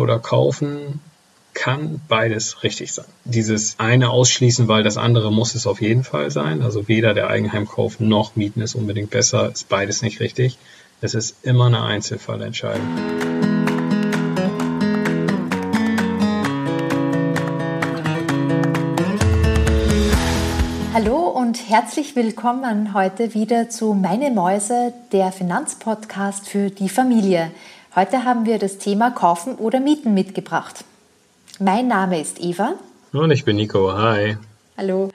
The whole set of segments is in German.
oder kaufen kann beides richtig sein. Dieses eine ausschließen, weil das andere muss es auf jeden Fall sein. Also weder der Eigenheimkauf noch Mieten ist unbedingt besser, ist beides nicht richtig. Es ist immer eine Einzelfallentscheidung. Hallo und herzlich willkommen heute wieder zu Meine Mäuse, der Finanzpodcast für die Familie. Heute haben wir das Thema Kaufen oder Mieten mitgebracht. Mein Name ist Eva. Und ich bin Nico. Hi. Hallo.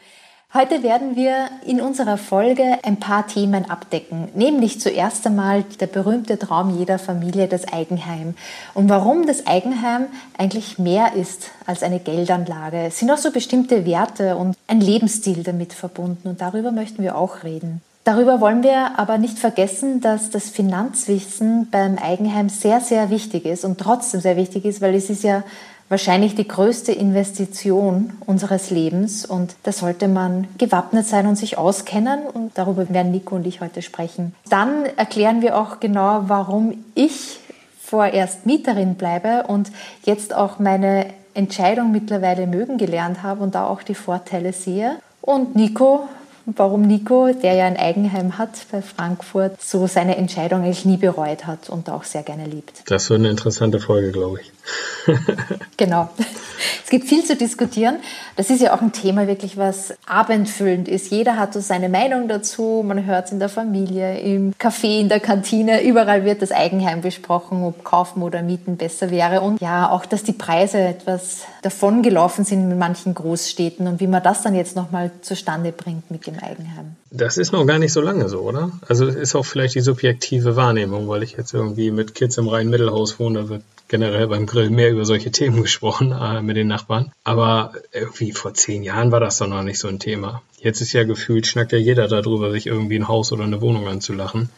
Heute werden wir in unserer Folge ein paar Themen abdecken, nämlich zuerst einmal der berühmte Traum jeder Familie, das Eigenheim. Und warum das Eigenheim eigentlich mehr ist als eine Geldanlage. Es sind auch so bestimmte Werte und ein Lebensstil damit verbunden und darüber möchten wir auch reden. Darüber wollen wir aber nicht vergessen, dass das Finanzwissen beim Eigenheim sehr, sehr wichtig ist und trotzdem sehr wichtig ist, weil es ist ja wahrscheinlich die größte Investition unseres Lebens und da sollte man gewappnet sein und sich auskennen und darüber werden Nico und ich heute sprechen. Dann erklären wir auch genau, warum ich vorerst Mieterin bleibe und jetzt auch meine Entscheidung mittlerweile mögen gelernt habe und da auch die Vorteile sehe. Und Nico warum Nico, der ja ein Eigenheim hat bei Frankfurt, so seine Entscheidung eigentlich nie bereut hat und auch sehr gerne liebt. Das wird eine interessante Folge, glaube ich. genau. Es gibt viel zu diskutieren. Das ist ja auch ein Thema wirklich, was abendfüllend ist. Jeder hat so seine Meinung dazu. Man hört es in der Familie, im Café, in der Kantine. Überall wird das Eigenheim besprochen, ob kaufen oder mieten besser wäre. Und ja, auch, dass die Preise etwas davongelaufen sind in manchen Großstädten und wie man das dann jetzt nochmal zustande bringt mit dem Eigenheim. Das ist noch gar nicht so lange so, oder? Also ist auch vielleicht die subjektive Wahrnehmung, weil ich jetzt irgendwie mit Kids im Rhein-Mittelhaus wohne, da wird generell beim Grill mehr über solche Themen gesprochen äh, mit den Nachbarn. Aber irgendwie vor zehn Jahren war das doch noch nicht so ein Thema. Jetzt ist ja gefühlt, schnackt ja jeder darüber, sich irgendwie ein Haus oder eine Wohnung anzulachen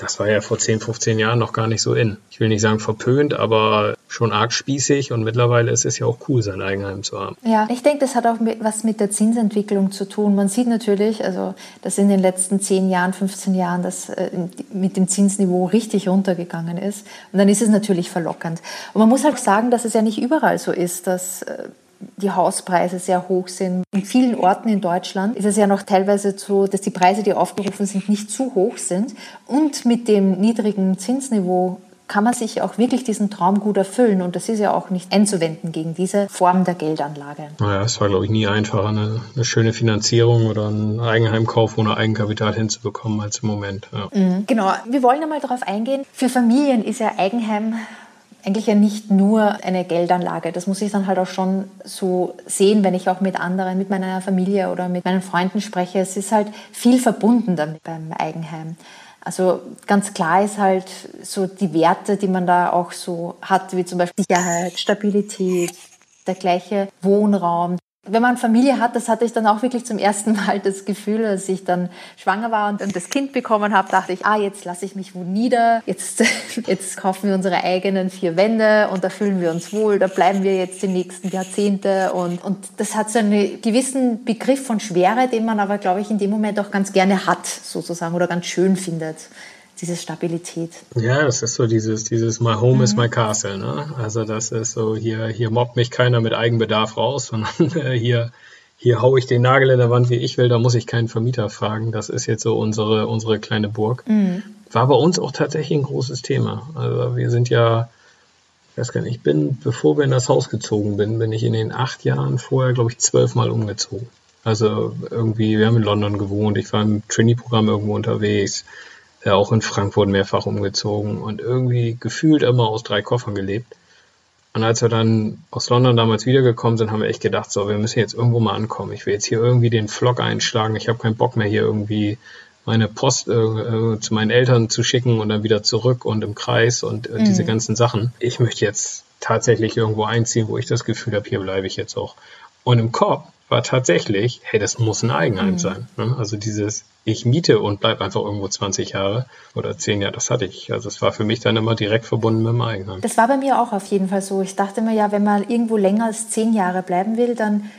das war ja vor 10, 15 Jahren noch gar nicht so in. Ich will nicht sagen verpönt, aber schon arg spießig und mittlerweile ist es ja auch cool, sein Eigenheim zu haben. Ja, ich denke, das hat auch mit, was mit der Zinsentwicklung zu tun. Man sieht natürlich, also dass in den letzten 10 Jahren, 15 Jahren das äh, mit dem Zinsniveau richtig runtergegangen ist. Und dann ist es natürlich verlockend. Und man muss halt sagen, dass es ja nicht überall so ist, dass äh, die Hauspreise sehr hoch sind. In vielen Orten in Deutschland ist es ja noch teilweise so, dass die Preise, die aufgerufen sind, nicht zu hoch sind. Und mit dem niedrigen Zinsniveau kann man sich auch wirklich diesen Traum gut erfüllen. Und das ist ja auch nicht einzuwenden gegen diese Form der Geldanlage. Naja, es war, glaube ich, nie einfacher, eine, eine, schöne Finanzierung oder einen Eigenheimkauf ohne Eigenkapital hinzubekommen als im Moment. Ja. Mhm, genau. Wir wollen einmal darauf eingehen. Für Familien ist ja Eigenheim eigentlich ja nicht nur eine Geldanlage. Das muss ich dann halt auch schon so sehen, wenn ich auch mit anderen, mit meiner Familie oder mit meinen Freunden spreche. Es ist halt viel verbunden damit beim Eigenheim. Also ganz klar ist halt so die Werte, die man da auch so hat, wie zum Beispiel Sicherheit, Stabilität, der gleiche Wohnraum, wenn man Familie hat, das hatte ich dann auch wirklich zum ersten Mal das Gefühl, als ich dann schwanger war und das Kind bekommen habe, dachte ich, ah, jetzt lasse ich mich wo nieder, jetzt, jetzt kaufen wir unsere eigenen vier Wände und da fühlen wir uns wohl, da bleiben wir jetzt die nächsten Jahrzehnte. Und, und das hat so einen gewissen Begriff von Schwere, den man aber, glaube ich, in dem Moment auch ganz gerne hat, sozusagen, oder ganz schön findet diese Stabilität. Ja, das ist so dieses, dieses My Home mhm. is my castle. Ne? Also das ist so, hier, hier mobbt mich keiner mit Eigenbedarf raus, sondern hier, hier haue ich den Nagel in der Wand, wie ich will, da muss ich keinen Vermieter fragen. Das ist jetzt so unsere, unsere kleine Burg. Mhm. War bei uns auch tatsächlich ein großes Thema. Also wir sind ja, ich weiß gar nicht, ich bin, bevor wir in das Haus gezogen bin, bin ich in den acht Jahren vorher, glaube ich, zwölfmal umgezogen. Also irgendwie, wir haben in London gewohnt, ich war im Trainee-Programm irgendwo unterwegs ja auch in Frankfurt mehrfach umgezogen und irgendwie gefühlt immer aus drei Koffern gelebt. Und als wir dann aus London damals wiedergekommen sind, haben wir echt gedacht, so, wir müssen jetzt irgendwo mal ankommen. Ich will jetzt hier irgendwie den Vlog einschlagen. Ich habe keinen Bock mehr hier irgendwie meine Post äh, äh, zu meinen Eltern zu schicken und dann wieder zurück und im Kreis und äh, mhm. diese ganzen Sachen. Ich möchte jetzt tatsächlich irgendwo einziehen, wo ich das Gefühl habe, hier bleibe ich jetzt auch. Und im Kopf war tatsächlich, hey, das muss ein Eigenheim mhm. sein. Ne? Also dieses, ich miete und bleib einfach irgendwo 20 Jahre oder 10 Jahre, das hatte ich. Also es war für mich dann immer direkt verbunden mit dem Eigenheim. Das war bei mir auch auf jeden Fall so. Ich dachte mir ja, wenn man irgendwo länger als 10 Jahre bleiben will, dann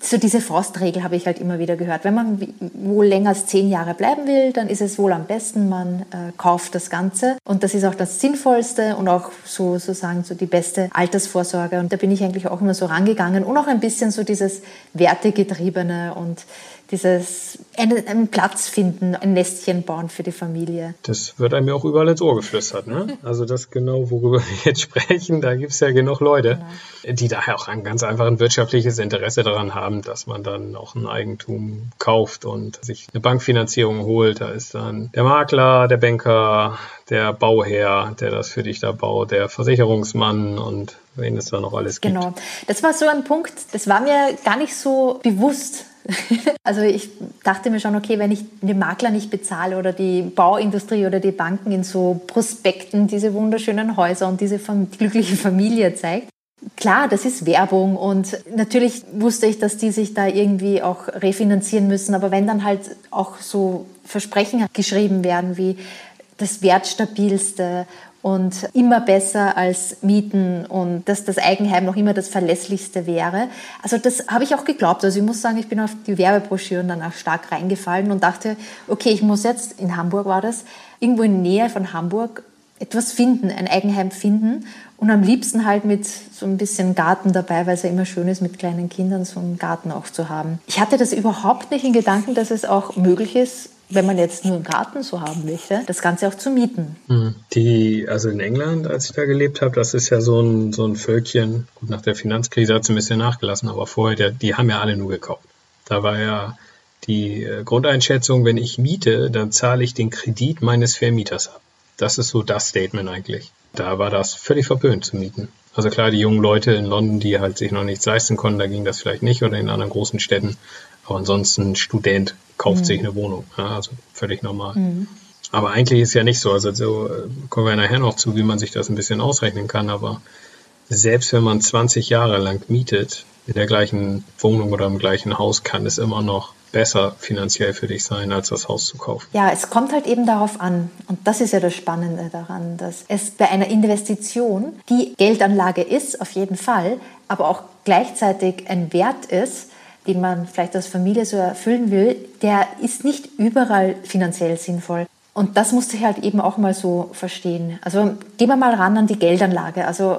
so diese Faustregel habe ich halt immer wieder gehört. Wenn man wohl länger als zehn Jahre bleiben will, dann ist es wohl am besten, man äh, kauft das Ganze. Und das ist auch das Sinnvollste und auch so sozusagen so die beste Altersvorsorge. Und da bin ich eigentlich auch immer so rangegangen und auch ein bisschen so dieses Wertegetriebene und dieses einen, Platz finden, ein Nestchen bauen für die Familie. Das wird einem ja auch überall ins Ohr geflüstert. Ne? Also das genau, worüber wir jetzt sprechen, da gibt es ja genug Leute, genau. die daher auch ein ganz einfach ein wirtschaftliches Interesse daran haben, dass man dann auch ein Eigentum kauft und sich eine Bankfinanzierung holt. Da ist dann der Makler, der Banker, der Bauherr, der das für dich da baut, der Versicherungsmann und wen es da noch alles gibt. Genau, das war so ein Punkt, das war mir gar nicht so bewusst also ich dachte mir schon, okay, wenn ich den Makler nicht bezahle oder die Bauindustrie oder die Banken in so Prospekten diese wunderschönen Häuser und diese glückliche Familie zeigt, Klar, das ist Werbung und natürlich wusste ich, dass die sich da irgendwie auch refinanzieren müssen, aber wenn dann halt auch so Versprechen geschrieben werden wie das Wertstabilste und immer besser als Mieten und dass das Eigenheim noch immer das verlässlichste wäre. Also das habe ich auch geglaubt. Also ich muss sagen, ich bin auf die Werbebroschüren dann auch stark reingefallen und dachte, okay, ich muss jetzt, in Hamburg war das, irgendwo in Nähe von Hamburg etwas finden, ein Eigenheim finden und am liebsten halt mit so ein bisschen Garten dabei, weil es ja immer schön ist, mit kleinen Kindern so einen Garten auch zu haben. Ich hatte das überhaupt nicht in Gedanken, dass es auch möglich ist, wenn man jetzt nur einen Garten so haben möchte, das Ganze auch zu mieten. Hm. Die, also in England, als ich da gelebt habe, das ist ja so ein, so ein Völkchen, gut, nach der Finanzkrise hat es ein bisschen nachgelassen, aber vorher, der, die haben ja alle nur gekauft. Da war ja die äh, Grundeinschätzung, wenn ich miete, dann zahle ich den Kredit meines Vermieters ab. Das ist so das Statement eigentlich. Da war das völlig verpönt zu mieten. Also klar, die jungen Leute in London, die halt sich noch nichts leisten konnten, da ging das vielleicht nicht oder in anderen großen Städten. Aber ansonsten Student kauft mhm. sich eine Wohnung. Ja, also völlig normal. Mhm. Aber eigentlich ist ja nicht so. Also so äh, kommen wir nachher noch zu, wie man sich das ein bisschen ausrechnen kann. Aber selbst wenn man 20 Jahre lang mietet, in der gleichen Wohnung oder im gleichen Haus, kann es immer noch besser finanziell für dich sein, als das Haus zu kaufen. Ja, es kommt halt eben darauf an. Und das ist ja das Spannende daran, dass es bei einer Investition, die Geldanlage ist, auf jeden Fall, aber auch gleichzeitig ein Wert ist, den man vielleicht als Familie so erfüllen will, der ist nicht überall finanziell sinnvoll. Und das musste ich halt eben auch mal so verstehen. Also gehen wir mal ran an die Geldanlage. Also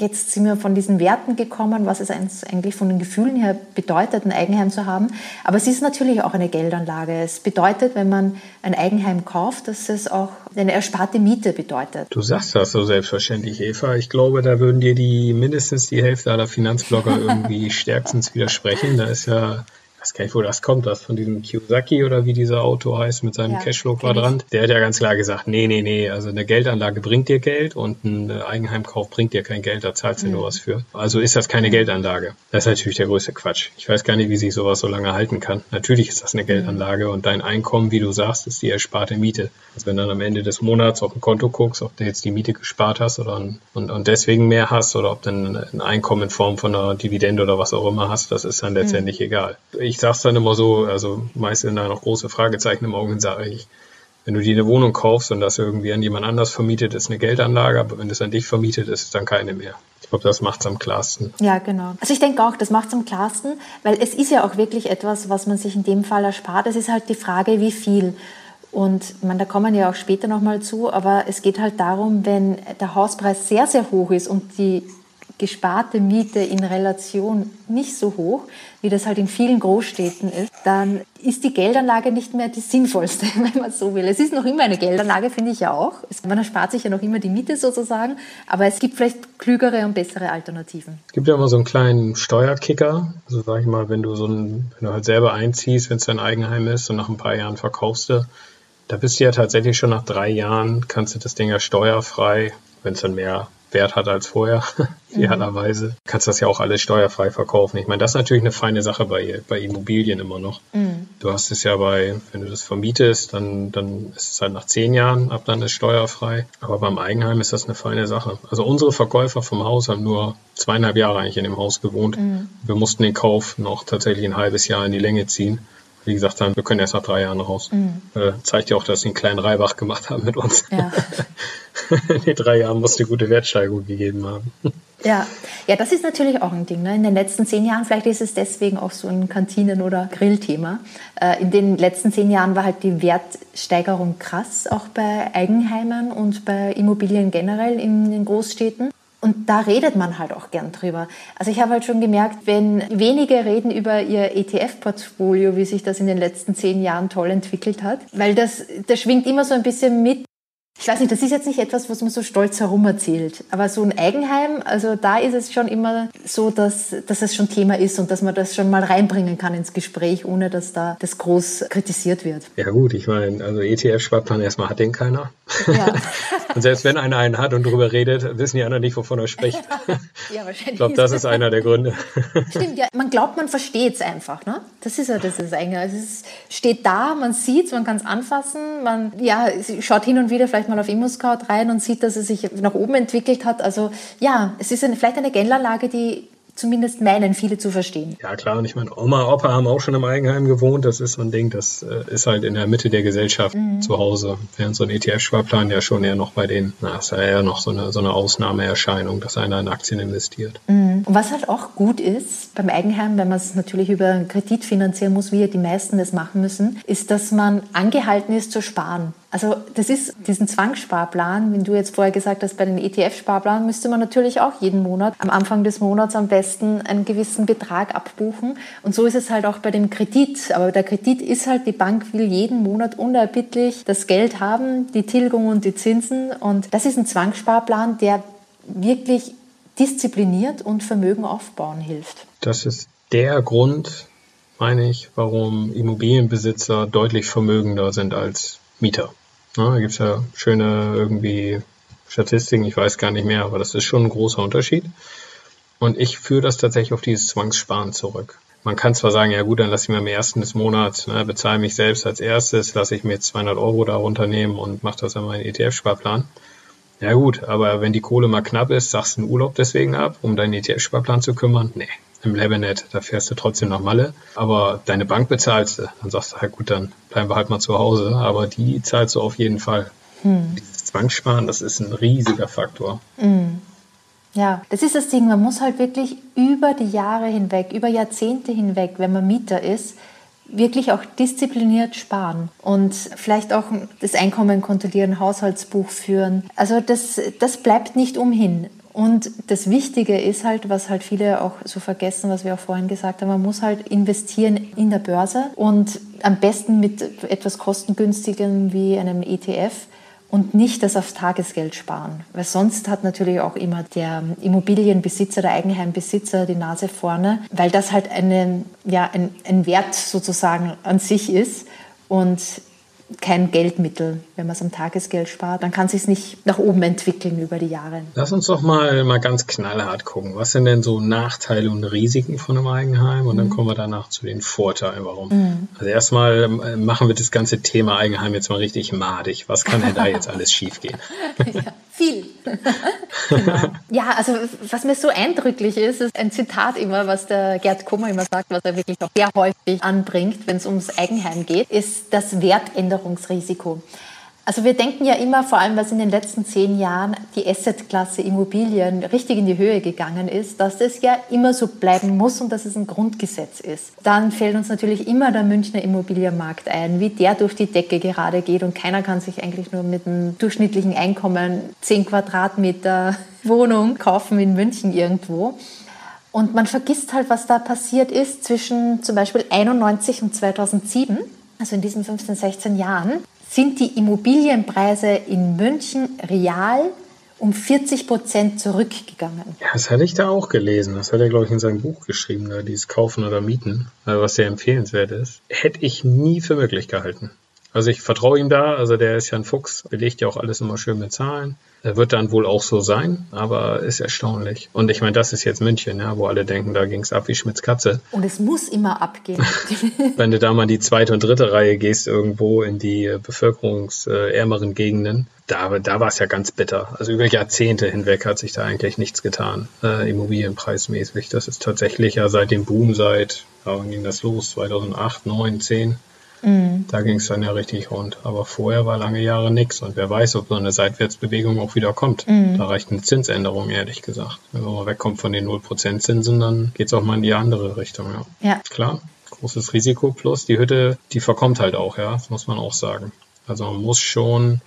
Jetzt sind wir von diesen Werten gekommen, was es eigentlich von den Gefühlen her bedeutet, ein Eigenheim zu haben. Aber es ist natürlich auch eine Geldanlage. Es bedeutet, wenn man ein Eigenheim kauft, dass es auch eine ersparte Miete bedeutet. Du sagst das so selbstverständlich, Eva. Ich glaube, da würden dir die mindestens die Hälfte aller Finanzblogger irgendwie stärkstens widersprechen. Da ist ja weiß gar nicht, wo das kommt, das von diesem Kiyosaki oder wie dieser Auto heißt mit seinem ja, Cashflow-Quadrant. Der hat ja ganz klar gesagt, nee, nee, nee, also eine Geldanlage bringt dir Geld und ein Eigenheimkauf bringt dir kein Geld, da zahlst du mhm. nur was für. Also ist das keine Geldanlage. Das ist natürlich der größte Quatsch. Ich weiß gar nicht, wie sich sowas so lange halten kann. Natürlich ist das eine Geldanlage und dein Einkommen, wie du sagst, ist die ersparte Miete. Also wenn du dann am Ende des Monats auf ein Konto guckst, ob du jetzt die Miete gespart hast oder ein, und, und deswegen mehr hast oder ob du ein Einkommen in Form von einer Dividende oder was auch immer hast, das ist dann letztendlich mhm. egal ich sage es dann immer so, also meist sind da noch große Fragezeichen im Auge, sage ich, wenn du dir eine Wohnung kaufst und das irgendwie an jemand anders vermietet, ist eine Geldanlage, aber wenn es an dich vermietet, ist es dann keine mehr. Ich glaube, das macht es am klarsten. Ja, genau. Also ich denke auch, das macht es am klarsten, weil es ist ja auch wirklich etwas, was man sich in dem Fall erspart. Es ist halt die Frage, wie viel. Und man, da kommen ja auch später nochmal zu, aber es geht halt darum, wenn der Hauspreis sehr, sehr hoch ist und die gesparte Miete in Relation nicht so hoch, wie das halt in vielen Großstädten ist, dann ist die Geldanlage nicht mehr die sinnvollste, wenn man so will. Es ist noch immer eine Geldanlage, finde ich ja auch. Man erspart sich ja noch immer die Miete sozusagen, aber es gibt vielleicht klügere und bessere Alternativen. Es gibt ja immer so einen kleinen Steuerkicker. Also sag ich mal, wenn du so ein, wenn du halt selber einziehst, wenn es dein Eigenheim ist und nach ein paar Jahren verkaufst du, da bist du ja tatsächlich schon nach drei Jahren, kannst du das Ding ja steuerfrei, wenn es dann mehr Wert hat als vorher, idealerweise. Mhm. Kannst das ja auch alles steuerfrei verkaufen. Ich meine, das ist natürlich eine feine Sache bei, bei Immobilien immer noch. Mhm. Du hast es ja bei, wenn du das vermietest, dann, dann ist es halt nach zehn Jahren, ab dann ist steuerfrei. Aber beim Eigenheim ist das eine feine Sache. Also unsere Verkäufer vom Haus haben nur zweieinhalb Jahre eigentlich in dem Haus gewohnt. Mhm. Wir mussten den Kauf noch tatsächlich ein halbes Jahr in die Länge ziehen wie gesagt haben, wir können erst nach drei Jahren raus. Mhm. Äh, zeigt ja auch, dass sie einen kleinen Reibach gemacht haben mit uns. Ja. In den drei Jahren muss die gute Wertsteigerung gegeben haben. Ja, ja, das ist natürlich auch ein Ding. Ne? In den letzten zehn Jahren, vielleicht ist es deswegen auch so ein Kantinen- oder Grillthema. Äh, in den letzten zehn Jahren war halt die Wertsteigerung krass, auch bei Eigenheimen und bei Immobilien generell in den Großstädten. Und da redet man halt auch gern drüber. Also ich habe halt schon gemerkt, wenn wenige reden über ihr ETF-Portfolio, wie sich das in den letzten zehn Jahren toll entwickelt hat, weil das, das schwingt immer so ein bisschen mit, ich weiß nicht, das ist jetzt nicht etwas, was man so stolz herum erzählt. Aber so ein Eigenheim, also da ist es schon immer so, dass, dass es schon Thema ist und dass man das schon mal reinbringen kann ins Gespräch, ohne dass da das groß kritisiert wird. Ja gut, ich meine, also ETF-Sparplan erstmal hat den keiner. Ja. und selbst wenn einer einen hat und darüber redet, wissen die anderen nicht, wovon er spricht. ja, wahrscheinlich. Ich glaube, das ist einer der Gründe. Stimmt, ja. Man glaubt, man versteht es einfach. Ne? Das ist ja das ist eigentlich. Also es steht da, man sieht es, man kann es anfassen, man ja, schaut hin und wieder vielleicht mal auf ImmoScout rein und sieht, dass es sich nach oben entwickelt hat. Also ja, es ist eine, vielleicht eine Geldanlage, die zumindest meinen viele zu verstehen. Ja klar, und ich meine, Oma, Opa haben auch schon im Eigenheim gewohnt. Das ist so ein Ding, das äh, ist halt in der Mitte der Gesellschaft mhm. zu Hause. Während so ein ETF-Sparplan ja schon eher noch bei denen, na, ist ja eher noch so eine, so eine Ausnahmeerscheinung, dass einer in Aktien investiert. Mhm. Und was halt auch gut ist beim Eigenheim, wenn man es natürlich über einen Kredit finanzieren muss, wie ja die meisten das machen müssen, ist, dass man angehalten ist zu sparen. Also das ist diesen Zwangssparplan, wenn du jetzt vorher gesagt hast, bei den ETF-Sparplan müsste man natürlich auch jeden Monat am Anfang des Monats am besten einen gewissen Betrag abbuchen. Und so ist es halt auch bei dem Kredit. Aber der Kredit ist halt, die Bank will jeden Monat unerbittlich das Geld haben, die Tilgung und die Zinsen. Und das ist ein Zwangssparplan, der wirklich diszipliniert und Vermögen aufbauen hilft. Das ist der Grund, meine ich, warum Immobilienbesitzer deutlich vermögender sind als Mieter. Na, da gibt es ja schöne irgendwie Statistiken, ich weiß gar nicht mehr, aber das ist schon ein großer Unterschied. Und ich führe das tatsächlich auf dieses Zwangssparen zurück. Man kann zwar sagen, ja gut, dann lasse ich mir am ersten des Monats, ne, bezahle mich selbst als erstes, lasse ich mir jetzt 200 Euro da runternehmen und mache das an meinen ETF-Sparplan. Ja gut, aber wenn die Kohle mal knapp ist, sagst du einen Urlaub deswegen ab, um deinen ETF-Sparplan zu kümmern? Nee, im Lebanet, da fährst du trotzdem nach Malle, aber deine Bank bezahlst du. Dann sagst du halt, gut, dann bleiben wir halt mal zu Hause, aber die zahlst du auf jeden Fall. Hm. Dieses Zwangssparen, das ist ein riesiger Faktor. Hm. Ja, das ist das Ding, man muss halt wirklich über die Jahre hinweg, über Jahrzehnte hinweg, wenn man Mieter ist, wirklich auch diszipliniert sparen und vielleicht auch das Einkommen kontrollieren, Haushaltsbuch führen. Also das, das bleibt nicht umhin. Und das Wichtige ist halt, was halt viele auch so vergessen, was wir auch vorhin gesagt haben, man muss halt investieren in der Börse und am besten mit etwas kostengünstigem wie einem ETF und nicht das aufs Tagesgeld sparen. Weil sonst hat natürlich auch immer der Immobilienbesitzer, der Eigenheimbesitzer die Nase vorne, weil das halt einen, ja, ein, ein Wert sozusagen an sich ist. Und kein Geldmittel, wenn man es am Tagesgeld spart. Dann kann es sich nicht nach oben entwickeln über die Jahre. Lass uns doch mal, mal ganz knallhart gucken. Was sind denn so Nachteile und Risiken von einem Eigenheim? Und mhm. dann kommen wir danach zu den Vorteilen, warum. Mhm. Also erstmal ähm, machen wir das ganze Thema Eigenheim jetzt mal richtig madig. Was kann denn da jetzt alles schiefgehen? ja, viel. genau. Ja, also was mir so eindrücklich ist, ist ein Zitat immer, was der Gerd Kummer immer sagt, was er wirklich auch sehr häufig anbringt, wenn es ums Eigenheim geht, ist das Wertänderungsrisiko. Also wir denken ja immer, vor allem was in den letzten zehn Jahren die Assetklasse Immobilien richtig in die Höhe gegangen ist, dass das ja immer so bleiben muss und dass es ein Grundgesetz ist. Dann fällt uns natürlich immer der Münchner Immobilienmarkt ein, wie der durch die Decke gerade geht und keiner kann sich eigentlich nur mit einem durchschnittlichen Einkommen 10 Quadratmeter Wohnung kaufen in München irgendwo. Und man vergisst halt, was da passiert ist zwischen zum Beispiel 91 und 2007, also in diesen 15, 16 Jahren sind die Immobilienpreise in München real um 40 Prozent zurückgegangen. Ja, das hatte ich da auch gelesen. Das hat er, glaube ich, in seinem Buch geschrieben, da, dieses Kaufen oder Mieten, äh, was sehr empfehlenswert ist. Hätte ich nie für möglich gehalten. Also ich vertraue ihm da, also der ist ja ein Fuchs, belegt ja auch alles immer schön mit Zahlen. Er wird dann wohl auch so sein, aber ist erstaunlich. Und ich meine, das ist jetzt München, ja, wo alle denken, da ging es ab wie Schmitz Katze. Und es muss immer abgehen. Wenn du da mal in die zweite und dritte Reihe gehst, irgendwo in die bevölkerungsärmeren Gegenden, da, da war es ja ganz bitter. Also über Jahrzehnte hinweg hat sich da eigentlich nichts getan, äh, immobilienpreismäßig. Das ist tatsächlich ja seit dem Boom, seit, wann ging das los? 2008, 2009, 10 Mhm. Da ging es dann ja richtig rund. Aber vorher war lange Jahre nichts. Und wer weiß, ob so eine Seitwärtsbewegung auch wieder kommt. Mhm. Da reicht eine Zinsänderung, ehrlich gesagt. Wenn man wegkommt von den 0% Zinsen, dann geht es auch mal in die andere Richtung. Ja. ja. Klar, großes Risiko. Plus die Hütte, die verkommt halt auch, ja. Das muss man auch sagen. Also man muss schon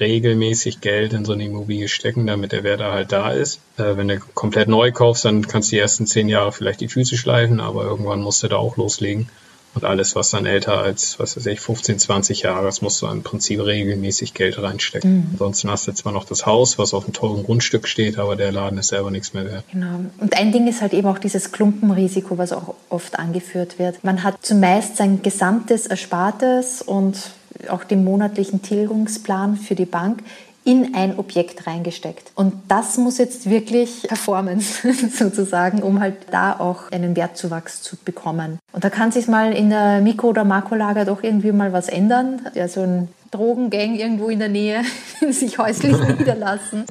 regelmäßig Geld in so eine Immobilie stecken, damit der Wert halt da ist. Äh, wenn du komplett neu kaufst, dann kannst du die ersten zehn Jahre vielleicht die Füße schleifen, aber irgendwann musst du da auch loslegen. Und alles, was dann älter als, was weiß ich, 15, 20 Jahre ist, musst du im Prinzip regelmäßig Geld reinstecken. Mhm. Ansonsten hast du zwar noch das Haus, was auf einem teuren Grundstück steht, aber der Laden ist selber nichts mehr wert. Genau. Und ein Ding ist halt eben auch dieses Klumpenrisiko, was auch oft angeführt wird. Man hat zumeist sein gesamtes Erspartes und auch den monatlichen Tilgungsplan für die Bank in ein Objekt reingesteckt. Und das muss jetzt wirklich performen, sozusagen, um halt da auch einen Wertzuwachs zu bekommen. Und da kann sich mal in der Mikro- oder Makrolage doch irgendwie mal was ändern. Ja, so ein Drogengang irgendwo in der Nähe sich häuslich niederlassen.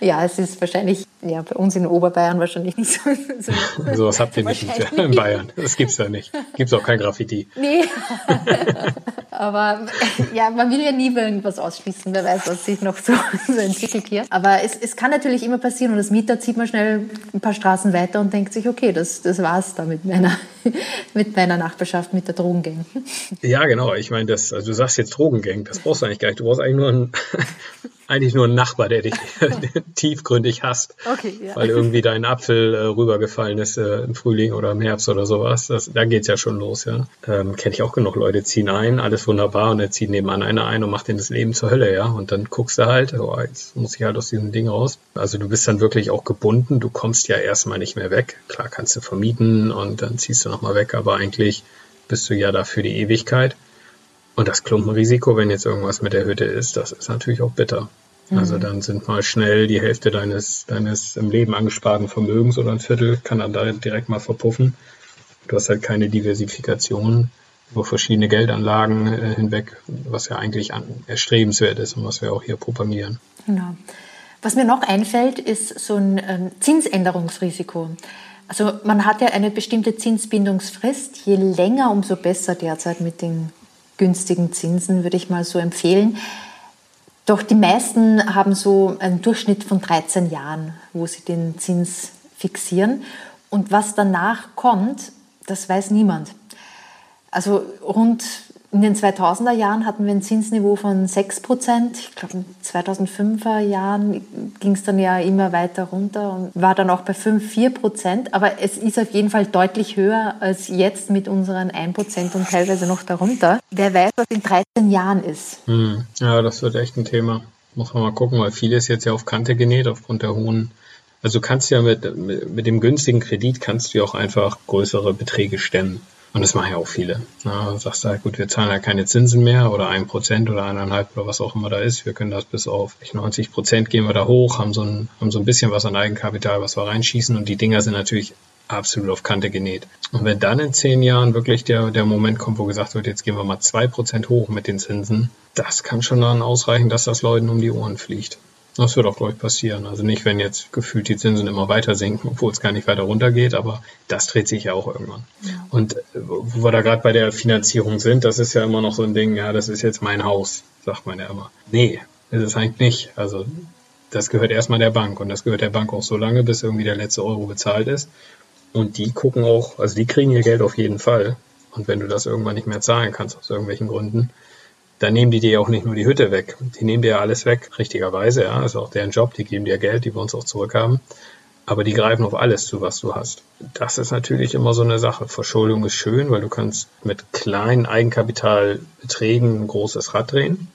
ja, es ist wahrscheinlich, ja, bei uns in Oberbayern wahrscheinlich nicht so. So, so was habt ihr nicht in Bayern. Das gibt's ja nicht. Gibt's auch kein Graffiti. Nee. Aber ja, man will ja nie irgendwas ausschließen. Wer weiß, was sich noch so, so entwickelt hier. Aber es, es kann natürlich immer passieren und als Mieter zieht man schnell ein paar Straßen weiter und denkt sich, okay, das, das war's da mit meiner, mit meiner Nachbarschaft, mit der Drogengang. Ja, genau. Ich meine, das, also du sagst jetzt Drogengang, das brauchst du eigentlich gar nicht. Du brauchst eigentlich nur einen, eigentlich nur einen Nachbar, der dich tiefgründig hasst, okay, ja. weil irgendwie dein Apfel äh, rübergefallen ist äh, im Frühling oder im Herbst oder sowas. Das, da geht's ja schon los, ja. Ähm, Kenne ich auch genug Leute, ziehen ein, alles wunderbar und er zieht nebenan einer ein und macht den das Leben zur Hölle, ja. Und dann guckst du halt, oh, jetzt muss ich halt aus diesem Ding raus. Also du bist dann wirklich auch gebunden, du kommst ja erstmal nicht mehr weg. Klar kannst du vermieten und dann ziehst du nochmal weg, aber eigentlich bist du ja da für die Ewigkeit. Und das Klumpenrisiko, wenn jetzt irgendwas mit der Hütte ist, das ist natürlich auch bitter. Mhm. Also dann sind mal schnell die Hälfte deines, deines im Leben angesparten Vermögens oder ein Viertel kann dann da direkt mal verpuffen. Du hast halt keine Diversifikation über verschiedene Geldanlagen äh, hinweg, was ja eigentlich an, erstrebenswert ist und was wir auch hier propagieren. Genau. Was mir noch einfällt, ist so ein ähm, Zinsänderungsrisiko. Also man hat ja eine bestimmte Zinsbindungsfrist. Je länger, umso besser derzeit mit den günstigen Zinsen, würde ich mal so empfehlen. Doch die meisten haben so einen Durchschnitt von 13 Jahren, wo sie den Zins fixieren. Und was danach kommt, das weiß niemand. Also rund in den 2000er Jahren hatten wir ein Zinsniveau von 6 Prozent. Ich glaube, in den 2005er Jahren ging es dann ja immer weiter runter und war dann auch bei 5, 4 Prozent. Aber es ist auf jeden Fall deutlich höher als jetzt mit unseren 1 Prozent und teilweise noch darunter. Wer weiß, was in 13 Jahren ist. Hm. Ja, das wird echt ein Thema. Muss man mal gucken, weil vieles jetzt ja auf Kante genäht aufgrund der hohen also du kannst ja mit, mit, mit dem günstigen Kredit kannst du ja auch einfach größere Beträge stemmen. Und das machen ja auch viele. Ja, du sagst halt, gut, wir zahlen halt keine Zinsen mehr oder ein Prozent oder eineinhalb oder was auch immer da ist. Wir können das bis auf 90 Prozent gehen wir da hoch, haben so, ein, haben so ein bisschen was an Eigenkapital, was wir reinschießen und die Dinger sind natürlich absolut auf Kante genäht. Und wenn dann in zehn Jahren wirklich der, der Moment kommt, wo gesagt wird, jetzt gehen wir mal zwei Prozent hoch mit den Zinsen, das kann schon dann ausreichen, dass das Leuten um die Ohren fliegt. Das wird auch, glaube ich, passieren. Also nicht, wenn jetzt gefühlt die Zinsen immer weiter sinken, obwohl es gar nicht weiter runtergeht, aber das dreht sich ja auch irgendwann. Ja. Und äh, wo wir da gerade bei der Finanzierung sind, das ist ja immer noch so ein Ding, ja, das ist jetzt mein Haus, sagt man ja immer. Nee, ist es eigentlich nicht. Also das gehört erstmal der Bank und das gehört der Bank auch so lange, bis irgendwie der letzte Euro bezahlt ist. Und die gucken auch, also die kriegen ihr Geld auf jeden Fall. Und wenn du das irgendwann nicht mehr zahlen kannst, aus irgendwelchen Gründen, dann nehmen die dir auch nicht nur die Hütte weg. Die nehmen dir ja alles weg, richtigerweise, ja. Das ist auch deren Job, die geben dir Geld, die wir uns auch zurückhaben. Aber die greifen auf alles zu, was du hast. Das ist natürlich immer so eine Sache. Verschuldung ist schön, weil du kannst mit kleinen Eigenkapitalbeträgen ein großes Rad drehen.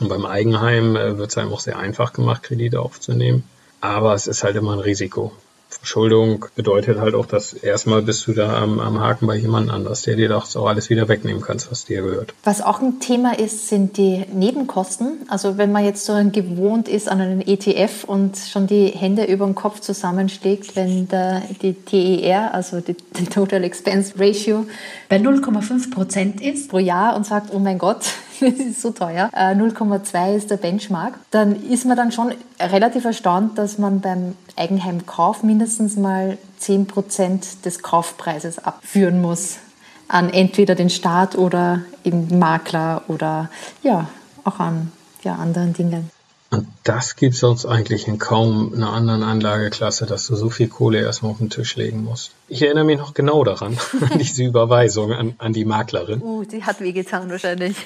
Und beim Eigenheim äh, wird es einem auch sehr einfach gemacht, Kredite aufzunehmen. Aber es ist halt immer ein Risiko. Verschuldung bedeutet halt auch, dass erstmal bist du da am, am Haken bei jemand anders, der dir das auch alles wieder wegnehmen kannst, was dir gehört. Was auch ein Thema ist, sind die Nebenkosten. Also wenn man jetzt so gewohnt ist an einen ETF und schon die Hände über den Kopf zusammenschlägt, wenn der, die TER, also die, die Total Expense Ratio, bei 0,5 Prozent ist pro Jahr und sagt, oh mein Gott, das ist so teuer, 0,2 äh, ist der Benchmark, dann ist man dann schon relativ erstaunt, dass man beim Eigenheimkauf mindestens mal 10 Prozent des Kaufpreises abführen muss. an entweder den Staat oder eben Makler oder ja, auch an ja, anderen Dingen. Und das gibt es sonst eigentlich in kaum einer anderen Anlageklasse, dass du so viel Kohle erstmal auf den Tisch legen musst. Ich erinnere mich noch genau daran, an diese Überweisung an, an die Maklerin. Uh, die hat wehgetan wahrscheinlich.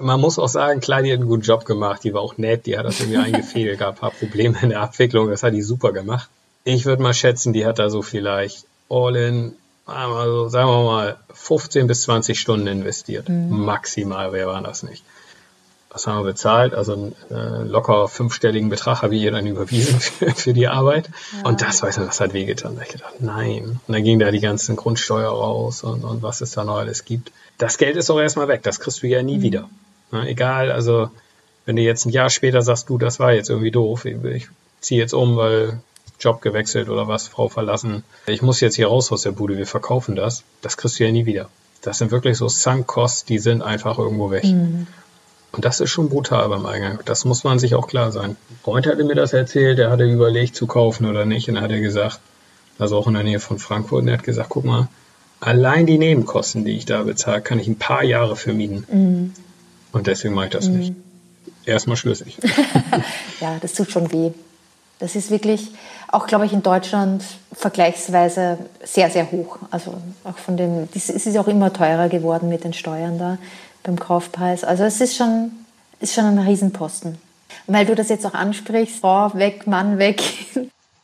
Man muss auch sagen, klar, die hat einen guten Job gemacht, die war auch nett, die hat das irgendwie eingefädelt, gab ein paar Probleme in der Abwicklung, das hat die super gemacht. Ich würde mal schätzen, die hat da so vielleicht all in, also sagen wir mal, 15 bis 20 Stunden investiert. Mhm. Maximal, wer war das nicht? was haben wir bezahlt? Also einen äh, locker fünfstelligen Betrag habe ich ihr dann überwiesen für, für die Arbeit. Ja. Und das, weiß ich, das hat wehgetan. Da habe ich gedacht, nein. Und dann ging da die ganzen Grundsteuer raus und, und was es da noch alles gibt. Das Geld ist doch erstmal weg. Das kriegst du ja nie mhm. wieder. Na, egal, also wenn du jetzt ein Jahr später sagst, du, das war jetzt irgendwie doof, ich, ich ziehe jetzt um, weil Job gewechselt oder was, Frau verlassen. Ich muss jetzt hier raus aus der Bude, wir verkaufen das. Das kriegst du ja nie wieder. Das sind wirklich so Sunk-Costs, die sind einfach irgendwo weg. Mhm. Und das ist schon brutal beim Eingang. Das muss man sich auch klar sein. Ein Freund hatte mir das erzählt, der hatte überlegt zu kaufen oder nicht. Und dann hat er gesagt, also auch in der Nähe von Frankfurt, und er hat gesagt, guck mal, allein die Nebenkosten, die ich da bezahle, kann ich ein paar Jahre vermieden. Mhm. Und deswegen mache ich das mhm. nicht. Erstmal schlüssig. ja, das tut schon weh. Das ist wirklich auch, glaube ich, in Deutschland vergleichsweise sehr, sehr hoch. Also auch von dem, es ist auch immer teurer geworden mit den Steuern da beim Kaufpreis. Also es ist schon, ist schon ein Riesenposten. Weil du das jetzt auch ansprichst, Frau weg, Mann weg.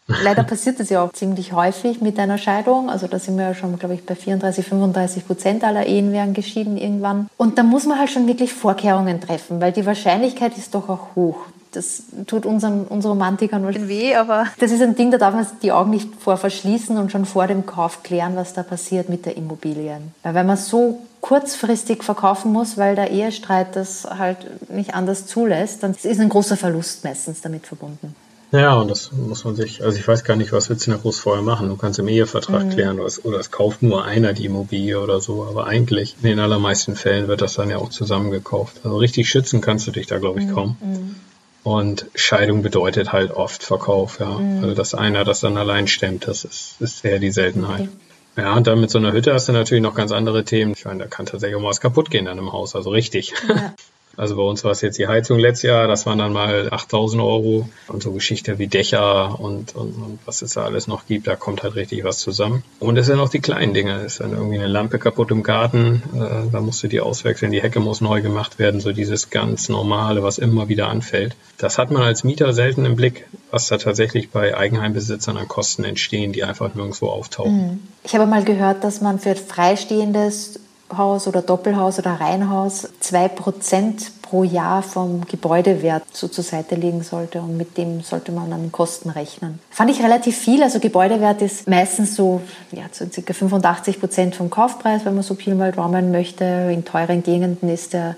Leider passiert das ja auch ziemlich häufig mit einer Scheidung. Also da sind wir ja schon, glaube ich, bei 34, 35 Prozent aller Ehen werden geschieden irgendwann. Und da muss man halt schon wirklich Vorkehrungen treffen, weil die Wahrscheinlichkeit ist doch auch hoch. Das tut unseren, unseren Romantikern weh, aber das ist ein Ding, da darf man die Augen nicht vor verschließen und schon vor dem Kauf klären, was da passiert mit der Immobilie. Weil wenn man so kurzfristig verkaufen muss, weil der Ehestreit das halt nicht anders zulässt, dann ist ein großer Verlust meistens damit verbunden. Ja, und das muss man sich, also ich weiß gar nicht, was willst du denn groß vorher machen? Du kannst im Ehevertrag mhm. klären oder es, oder es kauft nur einer die Immobilie oder so, aber eigentlich in den allermeisten Fällen wird das dann ja auch zusammengekauft. Also richtig schützen kannst du dich da, glaube ich, mhm. kaum. Mhm. Und Scheidung bedeutet halt oft Verkauf, ja. Mhm. Also dass einer das dann allein stemmt, das ist, ist eher die Seltenheit. Okay. Ja, und dann mit so einer Hütte hast du natürlich noch ganz andere Themen. Ich meine, da kann tatsächlich auch mal was kaputt gehen an einem Haus, also richtig. Ja. Also bei uns war es jetzt die Heizung letztes Jahr, das waren dann mal 8000 Euro und so Geschichte wie Dächer und, und, und was es da alles noch gibt, da kommt halt richtig was zusammen. Und es sind auch die kleinen Dinge, es ist dann irgendwie eine Lampe kaputt im Garten, äh, da musst du die auswechseln, die Hecke muss neu gemacht werden, so dieses ganz normale, was immer wieder anfällt. Das hat man als Mieter selten im Blick, was da tatsächlich bei Eigenheimbesitzern an Kosten entstehen, die einfach nirgendwo auftauchen. Mhm. Ich habe mal gehört, dass man für freistehendes Haus oder Doppelhaus oder Reihenhaus 2% pro Jahr vom Gebäudewert so zur Seite legen sollte und mit dem sollte man an Kosten rechnen. Fand ich relativ viel. Also Gebäudewert ist meistens so ja, so ca. 85% vom Kaufpreis, wenn man so viel mal Daumen möchte. In teuren Gegenden ist der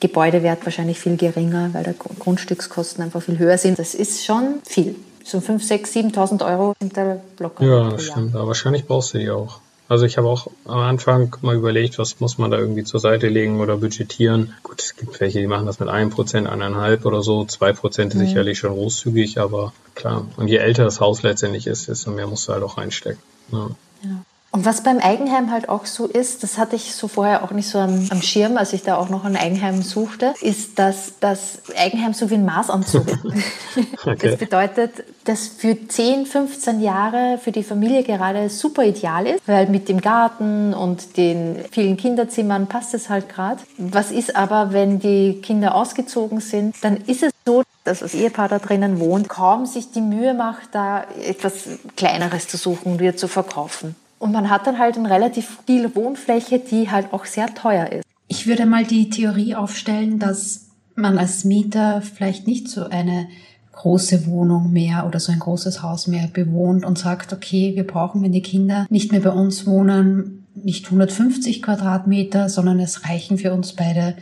Gebäudewert wahrscheinlich viel geringer, weil die Grundstückskosten einfach viel höher sind. Das ist schon viel. So 5, 6, 7.000 Euro sind da locker. Ja, das stimmt. Aber wahrscheinlich brauchst du die auch. Also ich habe auch am Anfang mal überlegt, was muss man da irgendwie zur Seite legen oder budgetieren. Gut, es gibt welche, die machen das mit einem Prozent, eineinhalb oder so. Zwei Prozent ist mhm. sicherlich schon großzügig, aber klar. Und je älter das Haus letztendlich ist, desto mehr musst du halt auch reinstecken. Ja. ja. Und was beim Eigenheim halt auch so ist, das hatte ich so vorher auch nicht so am, am Schirm, als ich da auch noch ein Eigenheim suchte, ist, dass das Eigenheim so wie ein Maßanzug ist. okay. Das bedeutet, dass für 10, 15 Jahre für die Familie gerade super ideal ist, weil mit dem Garten und den vielen Kinderzimmern passt es halt gerade. Was ist aber, wenn die Kinder ausgezogen sind, dann ist es so, dass das Ehepaar da drinnen wohnt, kaum sich die Mühe macht, da etwas Kleineres zu suchen und wieder zu verkaufen. Und man hat dann halt eine relativ viel Wohnfläche, die halt auch sehr teuer ist. Ich würde mal die Theorie aufstellen, dass man als Mieter vielleicht nicht so eine große Wohnung mehr oder so ein großes Haus mehr bewohnt und sagt, okay, wir brauchen, wenn die Kinder nicht mehr bei uns wohnen, nicht 150 Quadratmeter, sondern es reichen für uns beide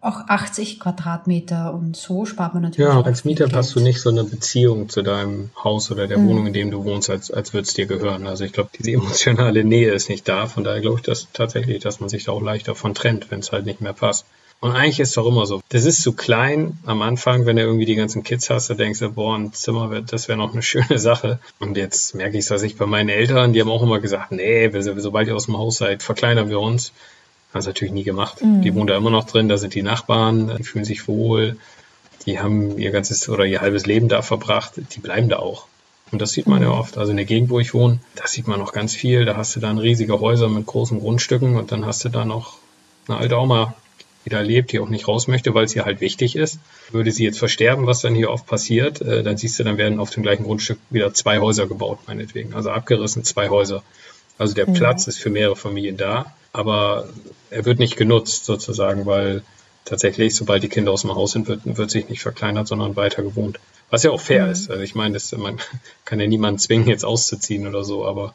auch 80 Quadratmeter und so spart man natürlich. Ja, als Mieter hast du nicht so eine Beziehung zu deinem Haus oder der mhm. Wohnung, in dem du wohnst, als, als würde es dir gehören. Also ich glaube, diese emotionale Nähe ist nicht da. Von daher glaube ich dass tatsächlich, dass man sich da auch leichter von trennt, wenn es halt nicht mehr passt. Und eigentlich ist es doch immer so. Das ist zu klein am Anfang, wenn du irgendwie die ganzen Kids hast, da denkst du, boah, ein Zimmer, wär, das wäre noch eine schöne Sache. Und jetzt merke ich, dass ich bei meinen Eltern, die haben auch immer gesagt, nee, sobald ihr aus dem Haus seid, verkleinern wir uns. Haben sie natürlich nie gemacht. Mhm. Die wohnen da immer noch drin, da sind die Nachbarn, die fühlen sich wohl, die haben ihr ganzes oder ihr halbes Leben da verbracht, die bleiben da auch. Und das sieht man ja mhm. oft. Also in der Gegend, wo ich wohne, da sieht man noch ganz viel. Da hast du dann riesige Häuser mit großen Grundstücken und dann hast du da noch eine alte Oma, die da lebt, die auch nicht raus möchte, weil es ihr halt wichtig ist. Würde sie jetzt versterben, was dann hier oft passiert, äh, dann siehst du, dann werden auf dem gleichen Grundstück wieder zwei Häuser gebaut, meinetwegen. Also abgerissen zwei Häuser. Also der mhm. Platz ist für mehrere Familien da, aber er wird nicht genutzt sozusagen, weil tatsächlich, sobald die Kinder aus dem Haus sind, wird, wird sich nicht verkleinert, sondern weiter gewohnt. Was ja auch fair mhm. ist. Also ich meine, das, man kann ja niemanden zwingen, jetzt auszuziehen oder so, aber